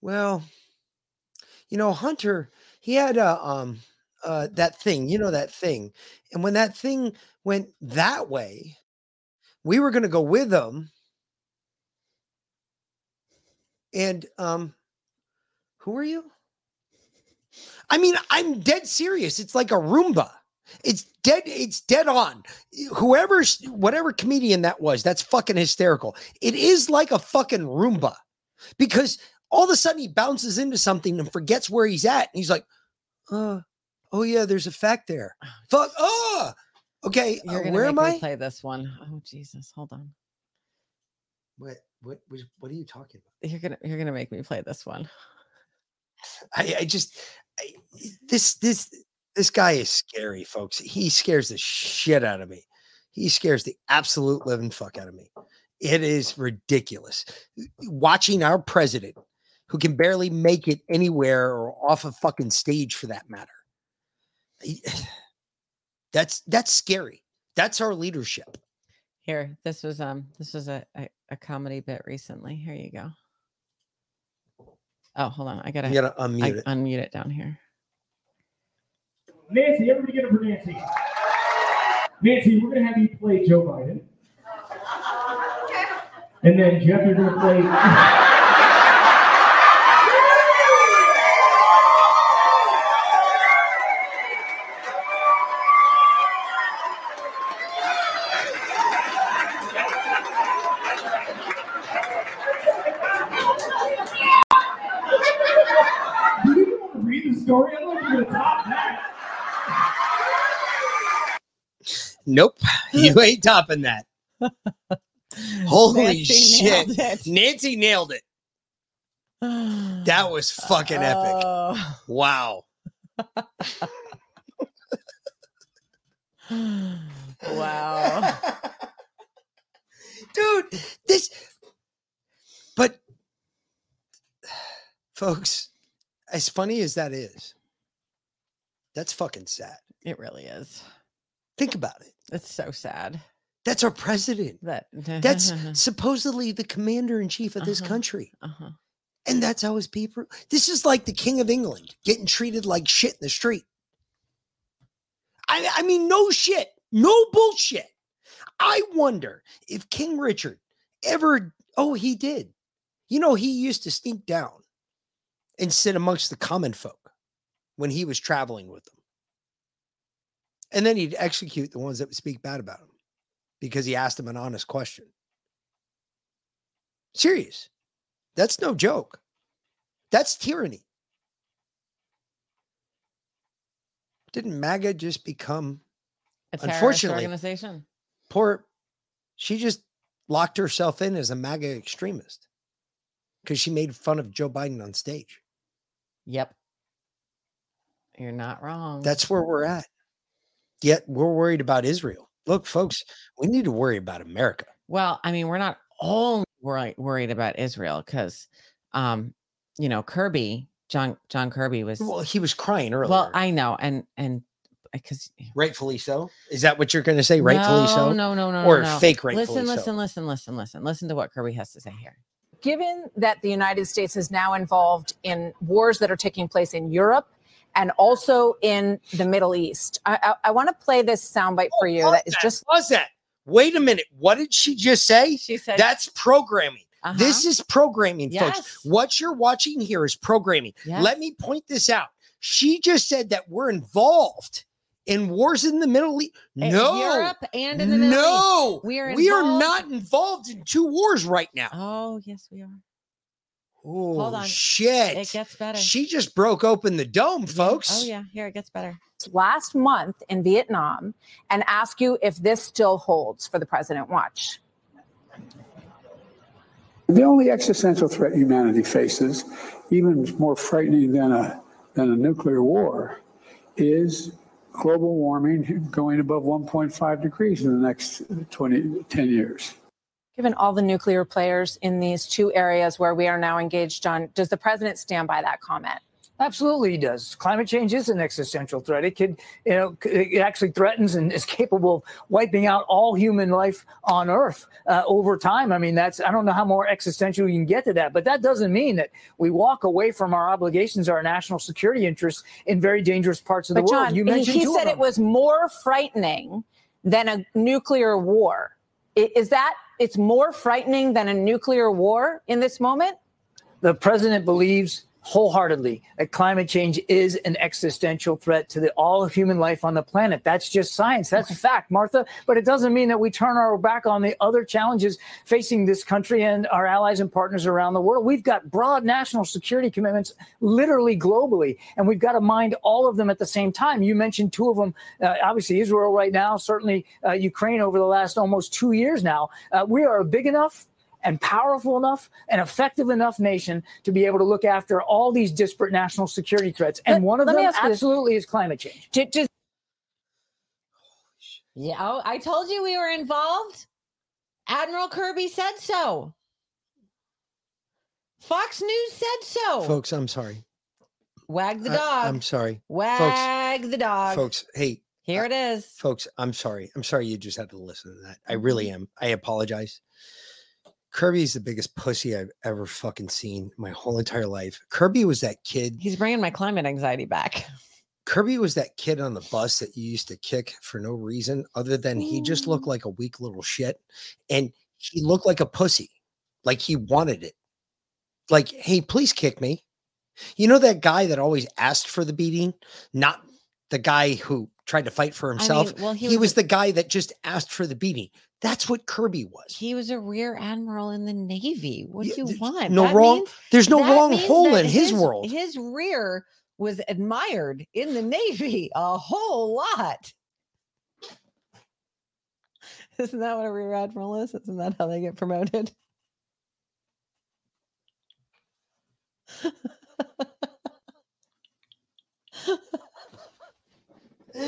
well, you know, Hunter, he had a um uh that thing, you know that thing. And when that thing went that way, we were gonna go with him. And um who are you? I mean, I'm dead serious. It's like a Roomba. It's dead, it's dead on. Whoever's whatever comedian that was, that's fucking hysterical. It is like a fucking Roomba because all of a sudden he bounces into something and forgets where he's at. And he's like, uh, oh yeah, there's a fact there. Fuck, oh, okay. uh, where am I? play this one. Oh Jesus, hold on. What, what, what, what are you talking about? You're gonna you're gonna make me play this one. I, I just, I, this, this, this guy is scary, folks. He scares the shit out of me. He scares the absolute living fuck out of me. It is ridiculous. Watching our president, who can barely make it anywhere or off a fucking stage for that matter. he- That's that's scary. That's our leadership. Here, this was um this was a, a, a comedy bit recently. Here you go. Oh, hold on. I gotta, You gotta I unmute it. unmute it down here. Nancy, everybody get up for Nancy. Nancy, we're gonna have you play Joe Biden. And then Jeff, you're gonna play. Do you want to read the story? I'm looking to top that. Nope, you ain't topping that. Holy Nancy shit. nailed. Nancy nailed it. That was fucking epic. Oh. Wow. wow. Dude, this but folks, as funny as that is, that's fucking sad. It really is. Think about it. It's so sad. That's our president. That That's supposedly the commander in chief of this Uh-huh. country. uh-huh. And that's how his people. This is like the king of England getting treated like shit in the street. I, I mean, no shit, no bullshit. I wonder if King Richard ever. Oh, he did. You know, he used to sneak down and sit amongst the common folk when he was traveling with them. And then he'd execute the ones that would speak bad about him because he asked them an honest question. Serious. That's no joke. That's tyranny. Didn't MAGA just become, A unfortunately, organization. poor? She just locked herself in as a MAGA extremist because she made fun of Joe Biden on stage. Yep. You're not wrong. That's where we're at. Yet we're worried about Israel. Look, folks, we need to worry about America. Well, I mean, we're not only worried worried about Israel because, um, you know, Kirby, John John Kirby was. Well, he was crying earlier. Well, I know, and and because rightfully so. Is that what you're going to say? Rightfully no, so? No, no, no, Or no, no. fake rightfully Listen, so. listen, listen, listen, listen. Listen to what Kirby has to say here. given that the United States is now involved in wars that are taking place in Europe and also in the Middle East, I, I, want to play this soundbite for you. That is just was that. Wait a minute. What did she just say? She said that's programming. Uh-huh. This is programming, Yes. folks. What you're watching here is programming. Yes. Let me point this out. She just said that we're involved in wars in the Middle East. No, Europe and in the Middle no, East. We are we are not involved in two wars right now. Oh, yes, we are. Oh, Hold on. shit! It gets better. She just broke open the dome, oh, folks. Oh yeah, here it gets better. last month in Vietnam and ask you if this still holds for the president. Watch. The only existential threat humanity faces, even more frightening than a, than a nuclear war, is global warming going above 1.5 degrees in the next 20, 10 years. Given all the nuclear players in these two areas where we are now engaged on, does the president stand by that comment? Absolutely, he does. Climate change is an existential threat. It could, you know, it actually threatens and is capable of wiping out all human life on Earth uh, over time. I mean, that's I don't know how more existential you can get to that, but that doesn't mean that we walk away from our obligations, our national security interests in very dangerous parts of the But world. John, You he, mentioned he of said it was more frightening than a nuclear war. Is that it's more frightening than a nuclear war in this moment? the president believes wholeheartedly that climate change is an existential threat to the, all of human life on the planet. That's just science. That's a fact, Martha. But it doesn't mean that we turn our back on the other challenges facing this country and our allies and partners around the world. We've got broad national security commitments, literally globally, and we've got to mind all of them at the same time. You mentioned two of them. Uh, obviously, Israel right now, certainly uh, Ukraine over the last almost two years now. Uh, we are big enough and powerful enough and effective enough nation to be able to look after all these disparate national security threats. And Let- one of them ask this. absolutely is climate change. Ju- Just, Yeah, oh, I told you we were involved. Admiral Kirby said so. Fox News said so. Folks, I'm sorry. Wag the dog. I'm sorry. Wag the dog. Folks, hey, Here uh, it is. folks, I'm sorry. I'm sorry you just had to listen to that. I really mm-hmm. am. I apologize. Kirby's the biggest pussy I've ever fucking seen my whole entire life. Kirby was that kid. He's bringing my climate anxiety back. Kirby was that kid on the bus that you used to kick for no reason other than he just looked mm. like a weak little shit. And he looked like a pussy, like he wanted it. Like, hey, please kick me. You know that guy that always asked for the beating, not the guy who tried to fight for I mean, himself. well, he he, was was, the guy that just asked for the beating. That's what Kirby was. He was a rear admiral in the Navy. What do you want? no That wrong- means- there's no wrong hole in his world. His rear was admired in the Navy a whole lot. Isn't that what a rear admiral is? Isn't that how they get promoted?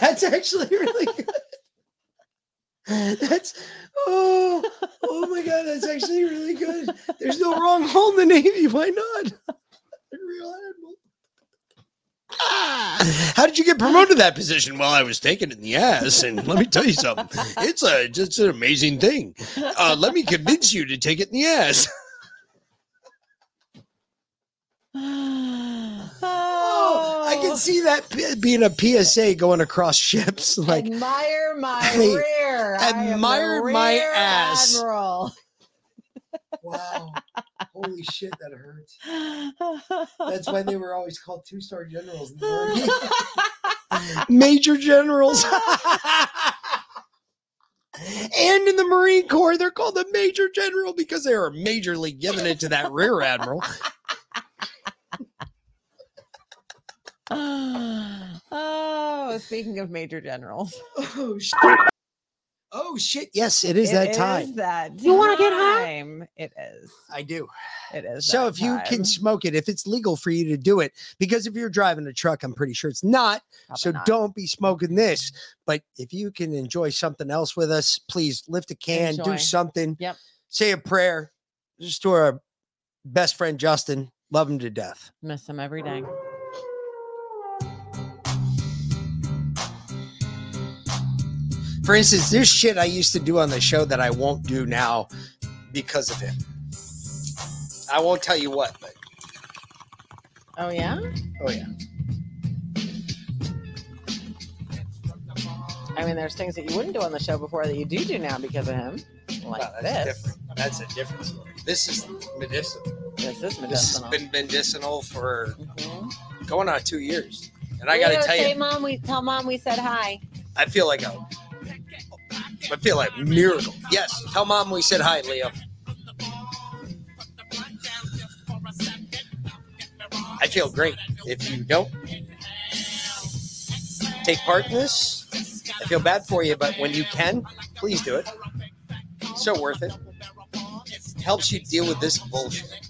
That's actually really good. That's oh oh my god, that's actually really good. There's no wrong hole in the Navy. Why not? Real. Ah, How did you get promoted to that position? Well, I was taken in the ass, and let me tell you something. It's a just an amazing thing. Uh, let me convince you to take it in the ass. Oh, I can see that being a PSA going across ships. Like, admire my Hey, rear. I am the admire my ass. Admiral. Wow. Holy shit, that hurts. That's why they were always called two star generals. in the Army. Major generals. and in the Marine Corps, they're called the Major General because they were majorly giving it to that Rear Admiral. oh, speaking of major generals. Oh shit. Oh shit. Yes, it is It that is time. that You wanna get high? time. It is. I do. It is. So that if you can smoke it, if it's legal for you to do it, because if you're driving a truck, I'm pretty sure it's not. so not. don't be smoking this. But if you can enjoy something else with us, please lift a can, Enjoy. do something. Yep. Say a prayer. Just to our best friend Justin. Love him to death. miss him every day. For instance, there's shit I used to do on the show that I won't do now because of him. I won't tell you what, but Oh yeah. oh yeah. I mean, there's things that you wouldn't do on the show before that you do do now because of him, like Well, that's this. different. That's a different story. This is medicinal. This is medicinal. This has been medicinal for Mhm. going on two years. And I got to Leo, tell say, you, mom, we tell mom we said hi. I feel like a, I feel like miracle. Yes, tell mom we said hi, Leo. I feel great. If you don't take part in this, I feel bad for you, but when you can, please do it. So worth it. Helps you deal with this bullshit.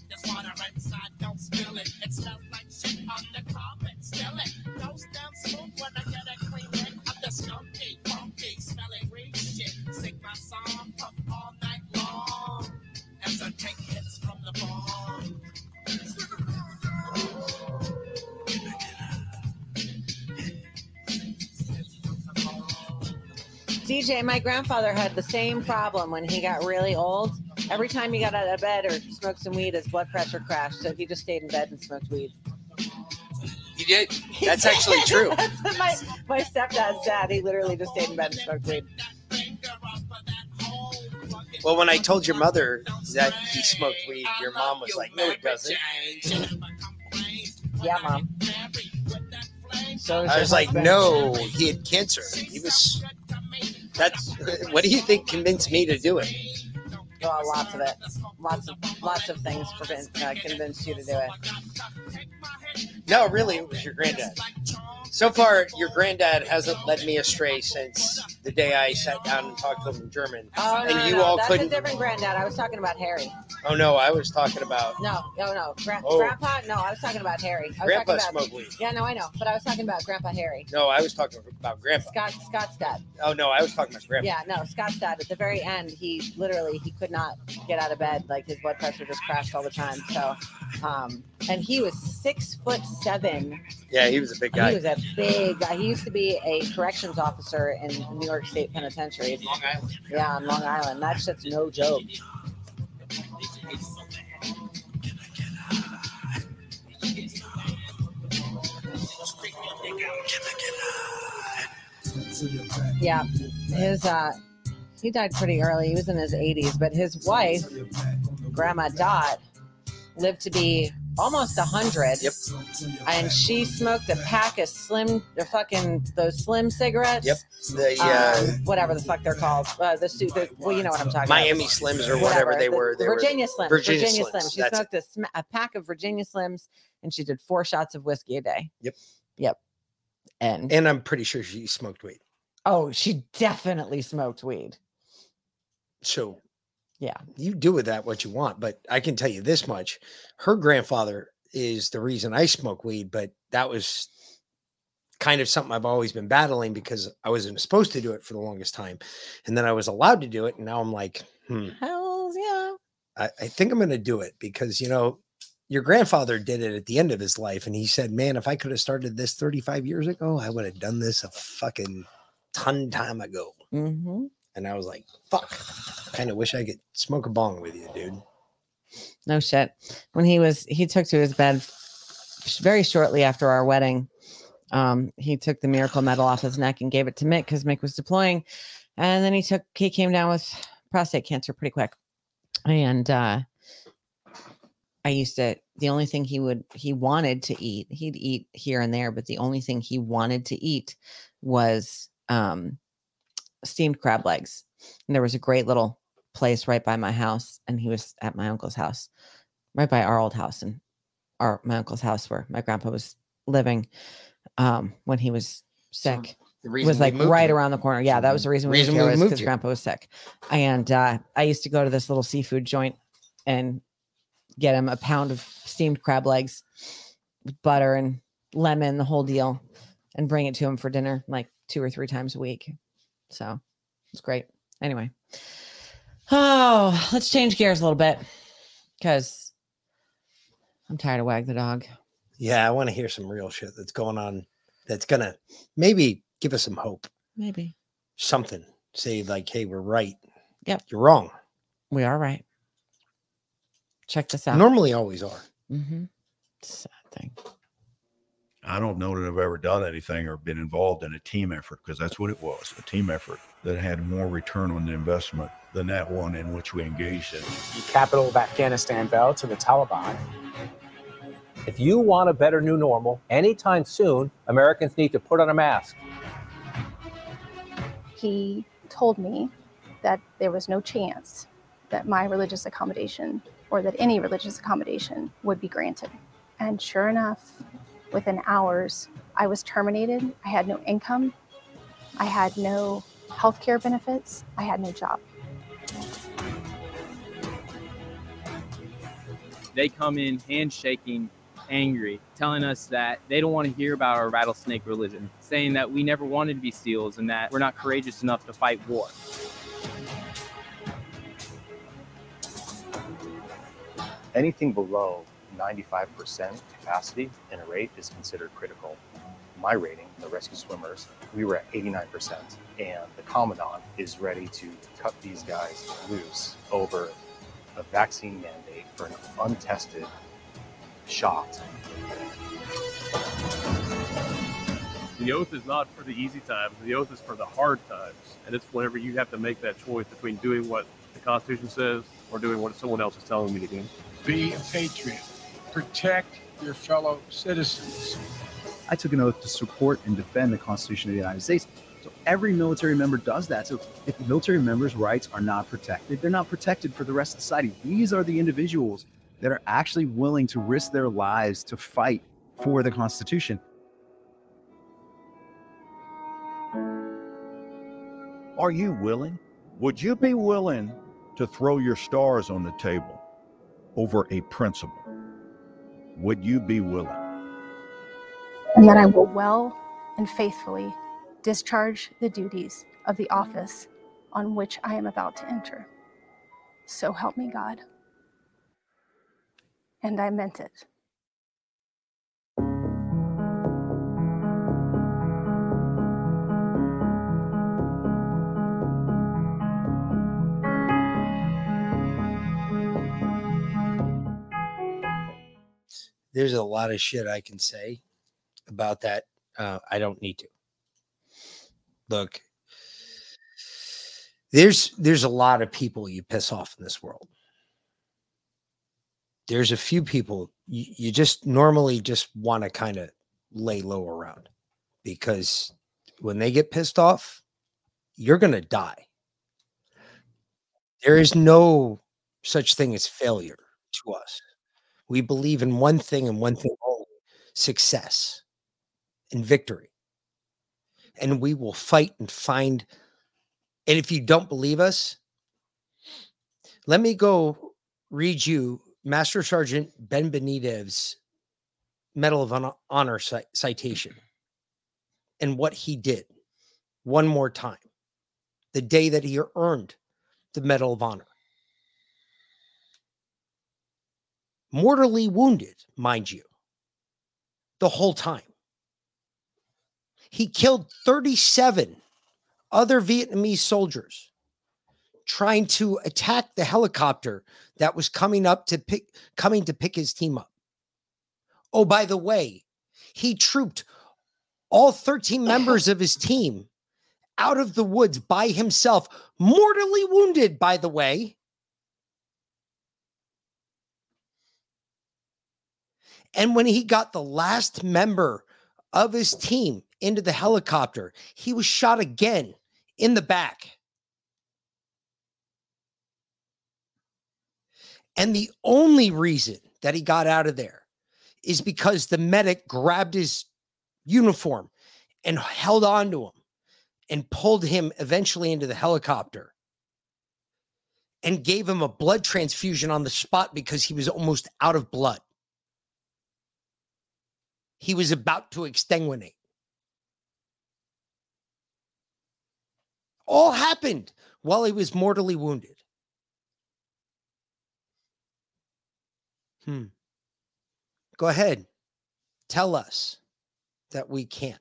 DJ, my grandfather had the same problem when he got really old. Every time he got out of bed or smoked some weed, his blood pressure crashed. So he just stayed in bed and smoked weed. You did. That's actually true. That's my, my stepdad's dad. He literally just stayed in bed and smoked weed. Well, when I told your mother that he smoked weed, your mom was like, "No, he doesn't." Yeah, mom. So I was like, "No, he had cancer. He was." That's what do you think convinced me to do it? Well, lots of it. Lots of lots of things prevent, uh, convinced you to do it. No, really, it was your granddad. So far, your granddad hasn't led me astray since the day I sat down and talked to him in German, Oh, and no, you no. all That's couldn't. a different granddad. I was talking about Harry. Oh no, I was talking about. No, no, no. Gra- Oh. Grandpa? No, I was talking about Harry. I was Grandpa talking about, smoked weed. Yeah, no, I know. But I was talking about Grandpa Harry. No, I was talking about grandpa. Scott Scott's dad. Oh no, I was talking about grandpa. Yeah, no, Scott's dad. At the very end, he literally he could not get out of bed. Like his blood pressure just crashed all the time. So, um, and he was six foot seven. Yeah, he was a big guy. He was a big guy. He used to be a corrections officer in New York State Penitentiary. Long Island. Yeah, on Long Island. That shit's no joke. Yeah, his uh, he died pretty early. He was in his 80s, but his wife, Grandma Dot, lived to be almost 100. Yep. And she smoked a pack of slim, the fucking those slim cigarettes. Yep. The uh, Um, whatever the fuck they're called. Uh, the suit. The, well, you know what I'm talking Miami about. Miami Slims or whatever they the- were. the They were Virginia Slims. Virginia Virginia, Slims, Slims. She that's smoked a, sm- a pack of Virginia Slims, and she did four shots of whiskey a day. Yep. Yep. And and I'm pretty sure she smoked weed. oh, she definitely smoked weed. So Yeah. you do with that what you want, but I can tell you this much: her grandfather is the reason I smoke weed, but that was kind of something I've always been battling because I wasn't supposed to do it for the longest time, and then I was allowed to do it, and now I'm like, hmm, Hells yeah. I, I think I'm going to do it because you know. Your grandfather did it at the end of his life, and he said, "Man, if I could have started this 35 years ago, I would have done this a fucking ton time ago." Mm-hmm. And I was like, "Fuck, kind of wish I could smoke a bong with you, dude." No shit. When he was, he took to his bed very shortly after our wedding. Um, he took the miracle medal off his neck and gave it to Mick because Mick was deploying, and then he took he came down with prostate cancer pretty quick, and uh, I used to the only thing he would he wanted to eat, he'd eat here and there, but the only thing he wanted to eat was um steamed crab legs. And there was a great little place right by my house and he was at my uncle's house, right by our old house and our my uncle's house where my grandpa was living um when he was sick. the reason was like right here. around the corner. Yeah, that was the reason we reason moved here we was because grandpa was sick. And uh, I used to go to this little seafood joint and get him a pound of steamed crab legs with butter and lemon, the whole deal, and bring it to him for dinner like two or three times a week. So it's great. Anyway. Oh, let's change gears a little bit because I'm tired of Wag the Dog. Yeah, I want to hear some real shit that's going on that's gonna maybe give us some hope. Maybe. Something. Say like, hey, we're right. Yep. You're wrong. We are right. Check this out. Normally always are. Mm-hmm. Sad thing. I don't know that I've ever done anything or been involved in a team effort because that's what it was a team effort that had more return on the investment than that one in which we engaged in. The capital of Afghanistan fell to the Taliban. If you want a better new normal anytime soon, Americans need to put on a mask. he told me that there was no chance that my religious accommodation or that any religious accommodation would be granted. And sure enough, within hours, I was terminated. I had no income. I had no health care benefits. I had no job. They come in handshaking, angry, telling us that they don't want to hear about our rattlesnake religion, saying that we never wanted to be SEALs and that we're not courageous enough to fight war. Anything below 95% capacity in a rate is considered critical. My rating, the rescue swimmers, we were at 89%, and the commandant is ready to cut these guys loose over a vaccine mandate for an untested shot. The oath is not for the easy times. The oath is for the hard times. And it's whenever you have to make that choice between doing what the Constitution says or doing what someone else is telling me to do. Be a patriot. Protect your fellow citizens. I took an oath to support and defend the Constitution of the United States. So every military member does that. So if military members' rights are not protected, they're not protected for the rest of society. These are the individuals that are actually willing to risk their lives to fight for the Constitution. Are you willing? Would you be willing to throw your stars on the table over a principle? Would you be willing? And that I will well and faithfully discharge the duties of the office on which I am about to enter. So help me God. And I meant it. There's a lot of shit I can say about that. Uh, I don't need to. Look, there's there's a lot of people you piss off in this world. There's a few people you, you just normally just want to kind of lay low around because when they get pissed off, you're gonna die. There is no such thing as failure to us. We believe in one thing and one thing only success and victory. And we will fight and find. And if you don't believe us, let me go read you Master Sergeant Ben Benavidez's Medal of Honor citation and what he did one more time the day that he earned the Medal of Honor. Mortally wounded, mind you, the whole time. He killed 37 other Vietnamese soldiers trying to attack the helicopter that was coming up to pick coming to pick his team up. Oh, by the way, he trooped all 13 members of his team out of the woods by himself, mortally wounded, by the way. And when he got the last member of his team into the helicopter, he was shot again in the back. And the only reason that he got out of there is because the medic grabbed his uniform and held on to him and pulled him eventually into the helicopter and gave him a blood transfusion on the spot because he was almost out of blood. He was about to extenuate. All happened while he was mortally wounded. Hmm. Go ahead. Tell us that we can't.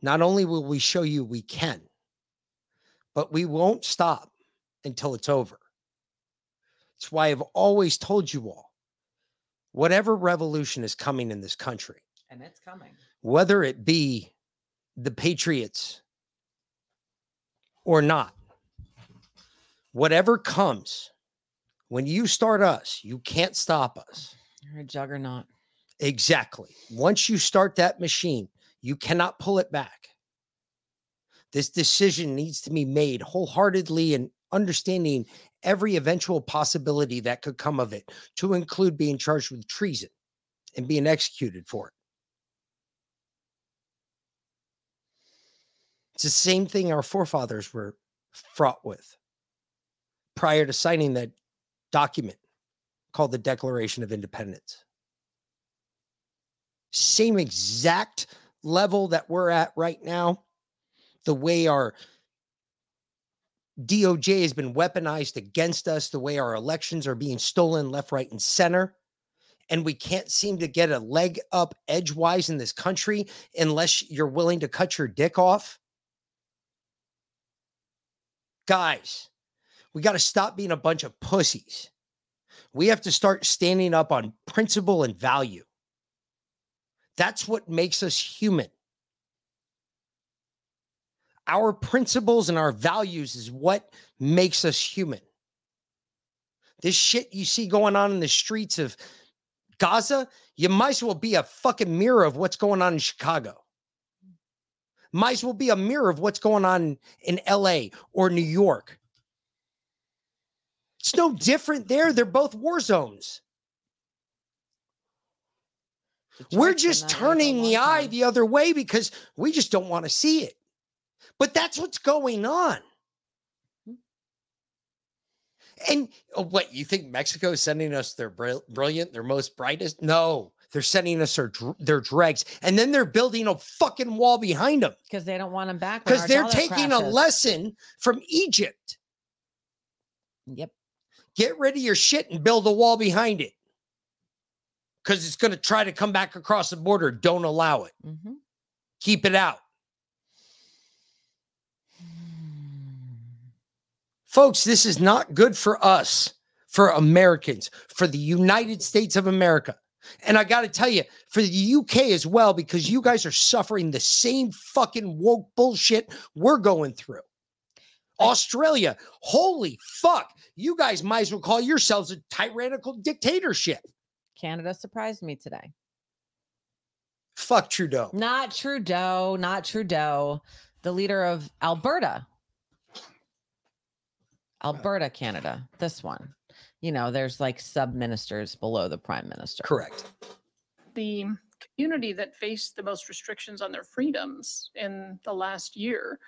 Not only will we show you we can, but we won't stop until it's over. It's why I've always told you all whatever revolution is coming in this country, And it's coming. whether it be the Patriots or not, whatever comes, when you start us, you can't stop us. You're a juggernaut. Exactly. Once you start that machine, you cannot pull it back. This decision needs to be made wholeheartedly and understanding every eventual possibility that could come of it, to include being charged with treason and being executed for it. It's the same thing our forefathers were fraught with prior to signing that document called the Declaration of Independence. Same exact level that we're at right now, the way our DOJ has been weaponized against us, the way our elections are being stolen left, right, and center. And we can't seem to get a leg up edgewise in this country unless you're willing to cut your dick off. Guys, we got to stop being a bunch of pussies. We have to start standing up on principle and value. That's what makes us human. Our principles and our values is what makes us human. This shit you see going on in the streets of Gaza, you might as well be a fucking mirror of what's going on in Chicago. Might as well be a mirror of what's going on in LA or New York. It's no different there. They're both war zones. We're just turning the eye the other way because we just don't want to see it. But that's what's going on. And oh, what you think Mexico is sending us their bril- brilliant, their most brightest? No, they're sending us their their dregs, and then they're building a fucking wall behind them Because they don't want them back. because they're taking a lesson from Egypt. Yep. Get rid of your shit and build a wall behind it because it's going to try to come back across the border. Don't allow it. Mhm. Keep it out. Folks, this is not good for us, for Americans, for the United States of America. And I got to tell you, for the UK as well, because you guys are suffering the same fucking woke bullshit we're going through. Australia, holy fuck. You guys might as well call yourselves a tyrannical dictatorship. Canada surprised me today. Fuck Trudeau. Not Trudeau, not Trudeau, the leader of Alberta. Alberta, Canada. This one. You know, there's like sub ministers below the prime minister. Correct. the community that faced the most restrictions on their freedoms in the last year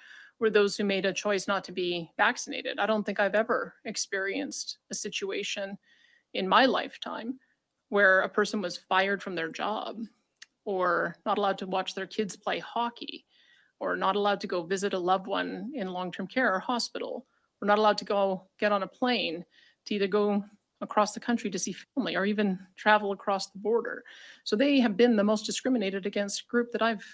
were those who made a choice not to be vaccinated. I don't think I've ever experienced a situation in my lifetime where a person was fired from their job or not allowed to watch their kids play hockey or not allowed to go visit a loved one in long-term care or hospital or not allowed to go get on a plane to either go across the country to see family or even travel across the border. So they have been the most discriminated against group that I've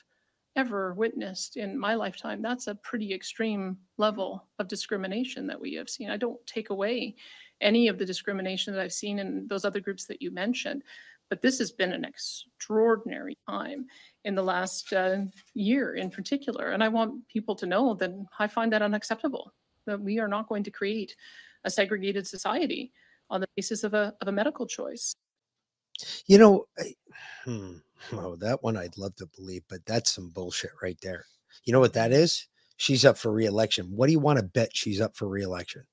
ever witnessed in my lifetime. That's a pretty extreme level of discrimination that we have seen. I don't take away any of the discrimination that I've seen in those other groups that you mentioned, but this has been an extraordinary time in the last uh, year in particular. And I want people to know that I find that unacceptable, that we are not going to create a segregated society on the basis of a, of a medical choice. You know, I, hmm, oh, that one I'd love to believe, but that's some bullshit right there. You know what that is? She's up for reelection. What do you want to bet she's up for reelection?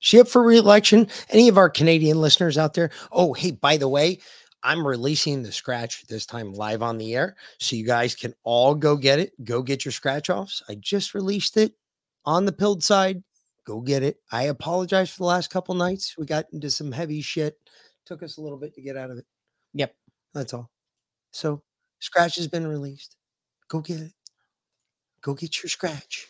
She up for reelection? Any of our Canadian listeners out there? Oh, hey, by the way, I'm releasing the scratch this time live on the air. So you guys can all go get it. Go get your scratch offs. I just released it on the pilled side. Go get it. I apologize for the last couple nights. We got into some heavy shit. Took us a little bit to get out of it. Yep. That's all. So scratch has been released. Go get it. Go get your scratch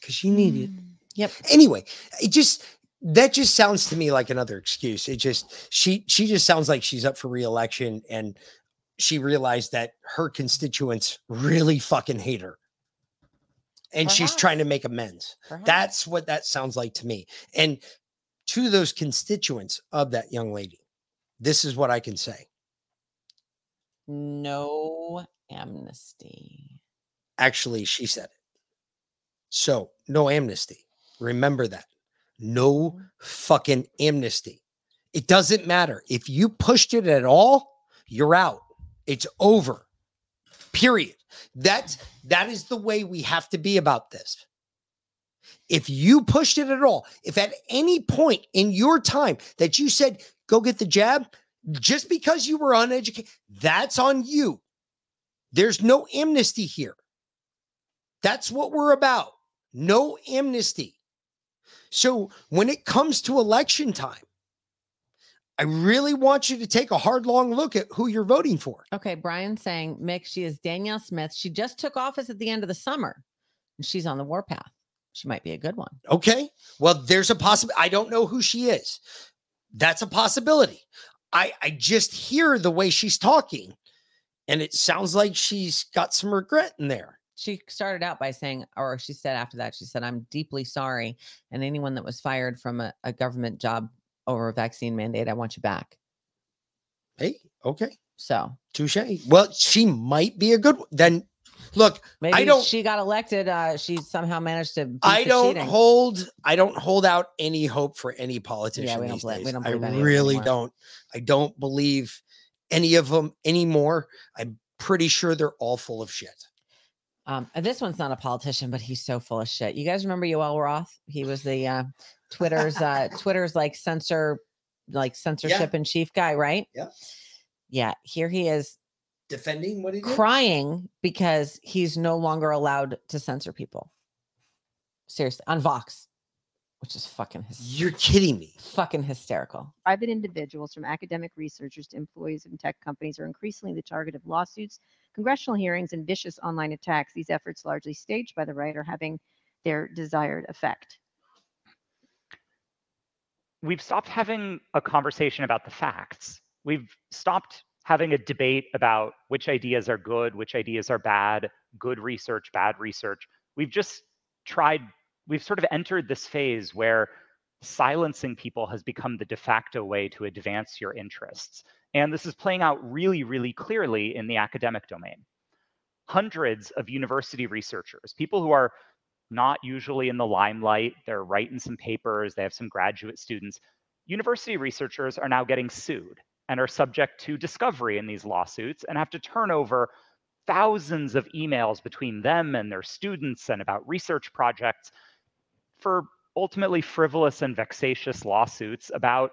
because you need it. Mm. Yep. Anyway, it just that just sounds to me like another excuse. It just she she just sounds like she's up for reelection and she realized that her constituents really fucking hate her. And she's trying to make amends. That's what that sounds like to me. And to those constituents of that young lady, this is what I can say. No amnesty. Actually, she said it. So, no amnesty. Remember that. No mm-hmm. fucking amnesty. It doesn't matter. If you pushed it at all, you're out. It's over. Period. That's that is the way we have to be about this. If you pushed it at all, if at any point in your time that you said, go get the jab, just because you were uneducated, that's on you. There's no amnesty here. That's what we're about. No amnesty. So when it comes to election time, I really want you to take a hard, long look at who you're voting for. Okay, Brian saying, Mick, she is Danielle Smith. She just took office at the end of the summer and she's on the warpath. She might be a good one. Okay. Well, there's a possibility. I don't know who she is. That's a possibility. I I just hear the way she's talking, and it sounds like she's got some regret in there. She started out by saying, or she said after that, she said, I'm deeply sorry. And anyone that was fired from a, a government job over a vaccine mandate, I want you back. Hey, okay. So touche. Well, she might be a good one. Then look, Maybe I don't she got elected. Uh, she somehow managed to. I don't cheating. hold I don't hold out any hope for any politician. Yeah, we don't believe- we don't believe them really don't. I don't believe any of them anymore. I'm pretty sure they're all full of shit. Um, this one's not a politician, but he's so full of shit. You guys remember Yoel Roth? He was the uh, Twitter's uh, Twitter's like censor, like censorship in chief guy, right? Yeah. Yeah. Here he is Defending what he did? crying because he's no longer allowed to censor people. Seriously, on Vox, which is fucking hys- You're kidding me. fucking hysterical. Private individuals, from academic researchers to employees in tech companies, are increasingly the target of lawsuits, congressional hearings, and vicious online attacks. These efforts, largely staged by the right, are having their desired effect. we've stopped having a conversation about the facts. We've stopped having a debate about which ideas are good, which ideas are bad, good research, bad research. We've just tried, we've sort of entered this phase where silencing people has become the de facto way to advance your interests. And this is playing out really, really clearly in the academic domain. Hundreds of university researchers, people who are not usually in the limelight. They're writing some papers, they have some graduate students. University researchers are now getting sued and are subject to discovery in these lawsuits and have to turn over thousands of emails between them and their students and about research projects for ultimately frivolous and vexatious lawsuits about,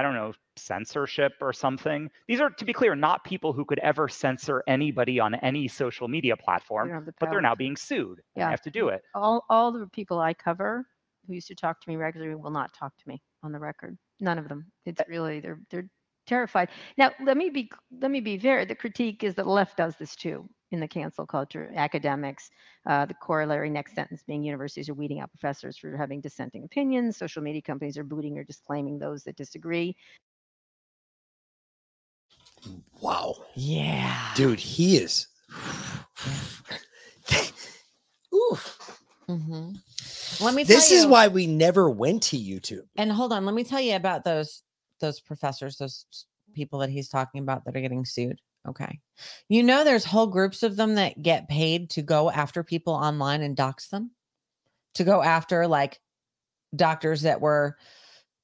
I don't know, censorship or something. These are, to be clear, not people who could ever censor anybody on any social media platform, the but they're now being sued. Yeah. they have to do it. All, all the people I cover who used to talk to me regularly will not talk to me on the record. None of them. Eh it's really they're they're terrified. Now let me be let me be fair. The critique is that the left does this too in the cancel culture. Academics, uh, the corollary next sentence being universities are weeding out professors for having dissenting opinions. Social media companies are booting or disclaiming those that disagree. Wow. Yeah. Dude, he is. Mhm. Let me. Tell This is why we never went to YouTube. And hold on, let me tell you about those those professors, those people that he's talking about that are getting sued. Okay. You know there's whole groups of them that get paid to go after people online and dox them. To go after like doctors that were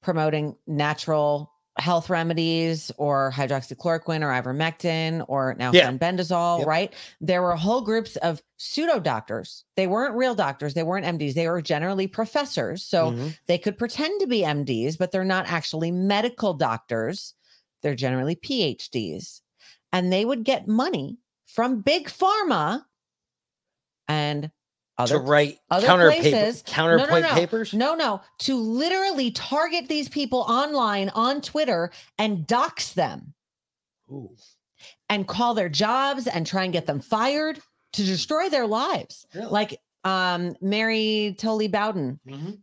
promoting natural health remedies or hydroxychloroquine or ivermectin or now Yeah. fenbendazole, Yep. right? There were whole groups of pseudo doctors. They weren't real doctors. They weren't MDs. They were generally professors. So Mhm. they could pretend to be MDs, but they're not actually medical doctors. They're generally PhDs. And they would get money from big pharma and other to write other counter places. paper, counterpoint no, no, no. papers. No, no, to literally target these people online on Twitter and dox them and call their jobs and try and get them fired to destroy their lives. Like um Mary Talley Bowden.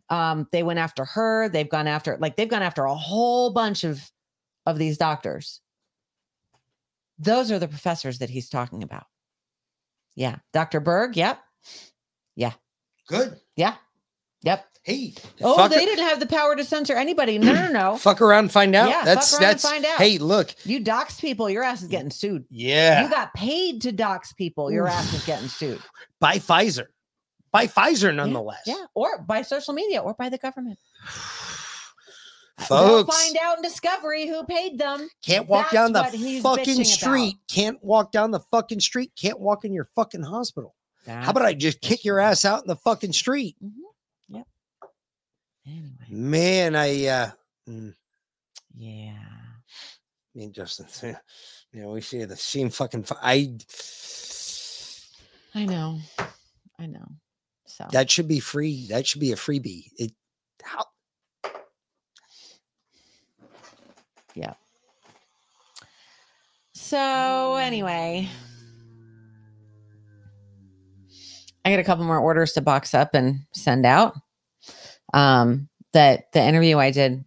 Um, they went after her. They've gone after like they've gone after a whole bunch of of these doctors. Those are the professors that he's talking about. Yeah. Dr. Berg. Yep. Yeah. Good. Yeah. Yep. Hey. Oh, fuck they didn't have the power to censor anybody. No, no, no. Fuck around, find out. Yeah, that's fuck around that's. find out. Hey, look. You dox people, your ass is getting sued. Yeah. You got paid to dox people, your ass is getting sued. By Pfizer. By Pfizer, nonetheless. Yeah. Or by social media or by the government. They'll Folks. find out in discovery who paid them. Can't walk That's down the fucking bitching about. street. Can't walk down the fucking street. Can't walk in your fucking hospital. How about I just kick your ass out in the fucking street? Mm-hmm. Yep. Anyway. Man, I uh mm, yeah. me and Justin. You know, we see the same fucking. fi- I I know. I know. So that should be free. That should be a freebie. It how Yeah. So anyway, I got a couple more orders to box up and send out. Um, that the interview I did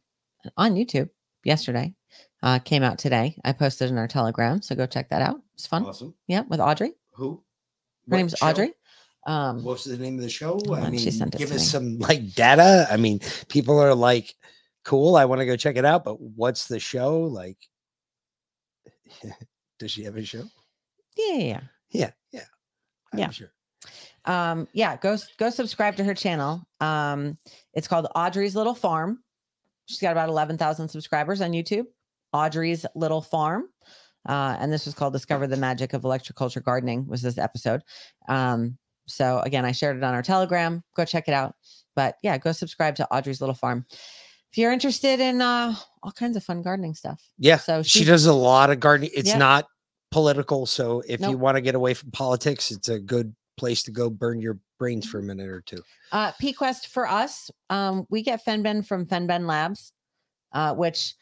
on YouTube yesterday uh, came out today. I posted in our Telegram, so go check that out. It's fun. Awesome. Yeah, with Audrey. who? Her What name's show? Audrey. Um, What's the name of the show? I on, she sent it give to us me. some like data. I mean, people are like, "Cool, I want to go check it out," but what's the show like? Does she have a show? yeah, yeah, yeah. Yeah, yeah, I'm Yeah. sure. um yeah go go subscribe to her channel um it's called audrey's little farm she's got about 11000 subscribers on youtube audrey's little farm uh and this was called discover the magic of electroculture gardening was this episode um so again i shared it on our telegram go check it out but yeah go subscribe to audrey's little farm if you're interested in uh all kinds of fun gardening stuff Yeah, so she she- does a lot of gardening. It's Yep. not political, so if you want to get away from politics, it's a good place to go burn your brains for a minute or two. Uh, PQuest for us, um, we get Fenben from Fenben Labs, uh, which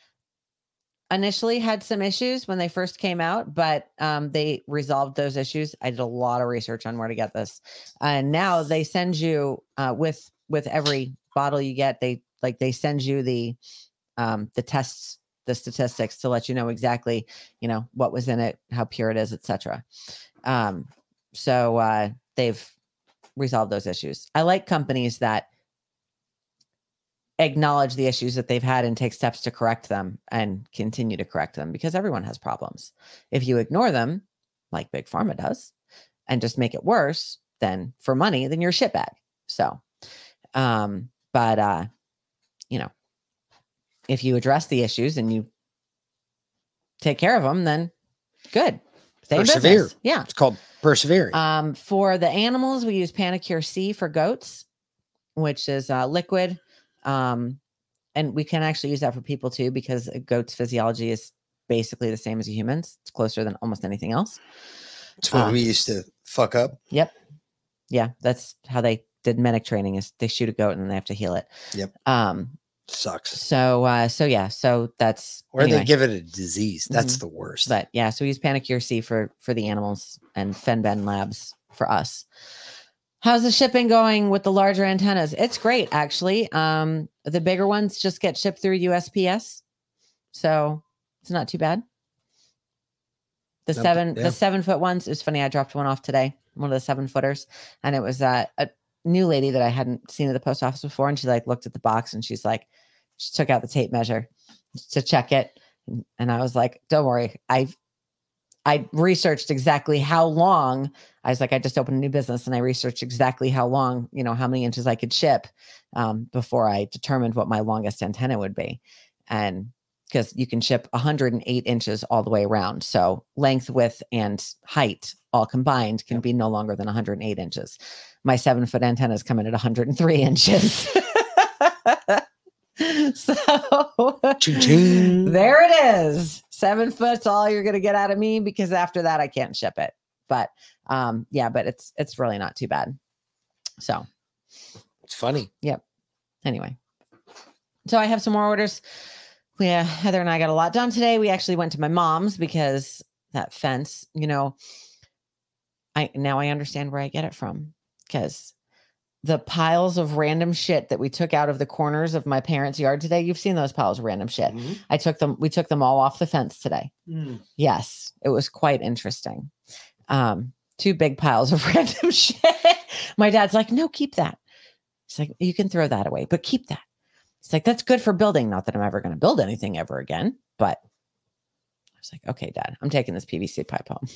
initially had some issues when they first came out, but um, they resolved those issues. I did a lot of research on where to get this, and now they send you uh, with with every bottle you get. They like they send you the um, the tests, the statistics to let you know exactly, you know, what was in it, how pure it is, etc. Um, so uh, they've resolved those issues. I like companies that acknowledge the issues that they've had and take steps to correct them and continue to correct them because everyone has problems. If you ignore them, like Big Pharma does, and just make it worse, then for money, then you're a shitbag. So, um, but uh, you know, if you address the issues and you take care of them, then good. Stay Persevere. business. Yeah. It's called persevering. Um, for the animals, we use Panacur C for goats, which is uh, liquid. Um, and we can actually use that for people too because a goat's physiology is basically the same as a human's. It's closer than almost anything else. It's what uh, we used to fuck up. Yep. Yeah, that's how they did medic training is they shoot a goat and they have to heal it. Yep. Um sucks. So uh so yeah, so that's Or anyway. they give it a disease. That's Mhm. the worst. But yeah, so we use Panacur C for for the animals and Fenben Labs for us. How's the shipping going with the larger antennas? It's great actually. Um the bigger ones just get shipped through USPS. So it's not too bad. The Not seven yeah. the seven foot ones is funny. I dropped one off today, one of the seven footers, and it was uh, a new lady that I hadn't seen at the post office before. And she like looked at the box and she's like, she took out the tape measure to check it. And, I was like, don't worry. I I researched exactly how long. I was like, I just opened a new business and I researched exactly how long, you know, how many inches I could ship um, before I determined what my longest antenna would be. And because you can ship 108 inches all the way around. So length, width, and height all combined can be no longer than 108 inches. My seven foot antennas come in at 103 inches. so there it is. Seven foot's all you're gonna get out of me because after that I can't ship it. But um, yeah, but it's it's really not too bad. So it's funny. Yep. Anyway, so I have some more orders. Yeah, Heather and I got a lot done today. We actually went to my mom's because that fence, you know, I now I understand where I get it from because the piles of random shit that we took out of the corners of my parents' yard today. You've seen those piles of random shit. I took them, we took them all off the fence today. Mm. Yes, it was quite interesting. Um, two big piles of random shit. My dad's like, no, keep that. He's like, you can throw that away, but keep that. He's like, that's good for building. Not that I'm ever going to build anything ever again, but I was like, okay, dad, I'm taking this PVC pipe home.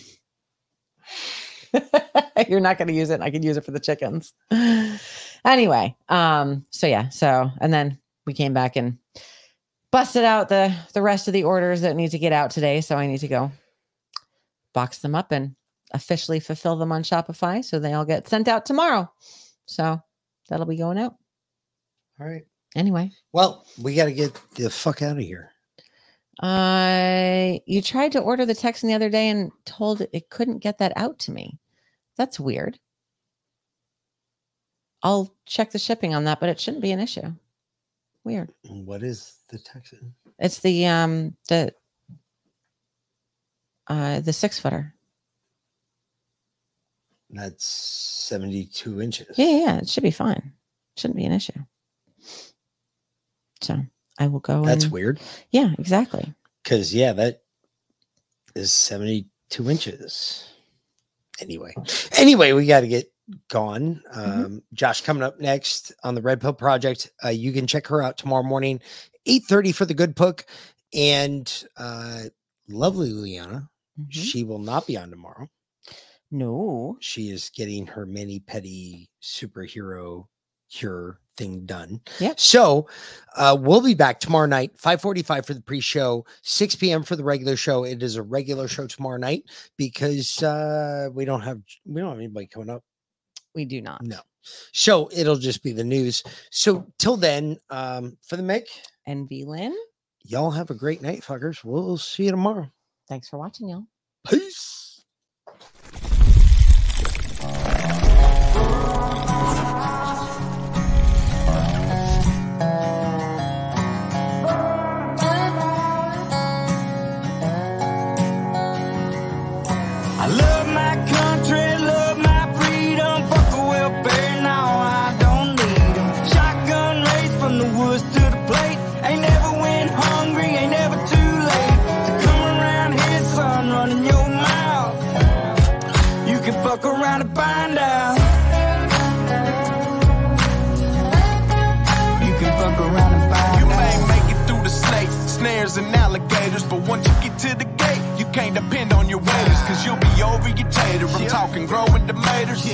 You're not going to use it. I can use it for the chickens. anyway, um, so yeah, so and then we came back and busted out the the rest of the orders that need to get out today. So I need to go box them up and officially fulfill them on Shopify so they all get sent out tomorrow. So that'll be going out. All right. Anyway, Well, we got to get the fuck out of here. uh you tried to order the Texan the other day and told it, it couldn't get that out to me. That's weird. I'll check the shipping on that, but it shouldn't be an issue. Weird. What is the Texan? It's the um the uh the six footer. That's 72 inches. Yeah, yeah, yeah, it should be fine. Shouldn't be an issue. So I will go. That's and- weird. Yeah, exactly. Because, yeah, that is 72 inches. Anyway, anyway, we got to get gone. Um, Josh coming up next on the Red Pill Project. Uh, you can check her out tomorrow morning, 8.30 for the good book. And uh, lovely Liana, she will not be on tomorrow. No. She is getting her mini petty superhero cure thing done. Yeah. So uh, we'll be back tomorrow night, 545 for the pre-show, 6 p.m. for the regular show. It is a regular show tomorrow night because uh, we don't have we don't have anybody coming up. We do not. No. So it'll just be the news. So till then, um, for the Mick and V Lynn, y'all have a great night, fuckers. We'll see you tomorrow. Thanks for watching, y'all. Peace. To the gate, you can't depend on your waiters, cause you'll be over your tater. I'm talking growing tomatoes,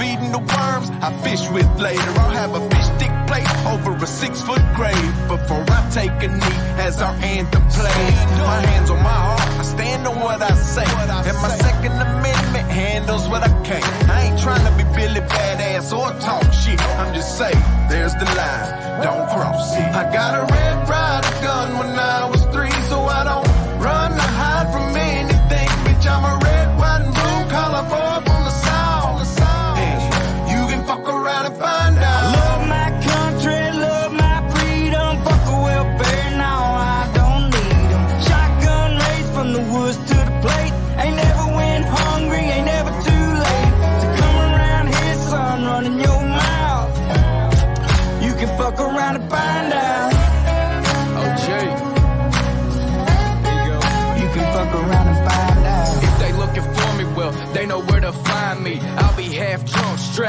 feeding the worms I fish with later. I'll have a fish stick plate over a six foot grave before I take a knee as our anthem plays. My hands on my heart, I stand on what I say, and my Second Amendment handles what I can't. I ain't trying to be Billy Badass or talk shit. I'm just saying, there's the line, don't cross it. I got a Red Ryder gun when I was anything. Bitch,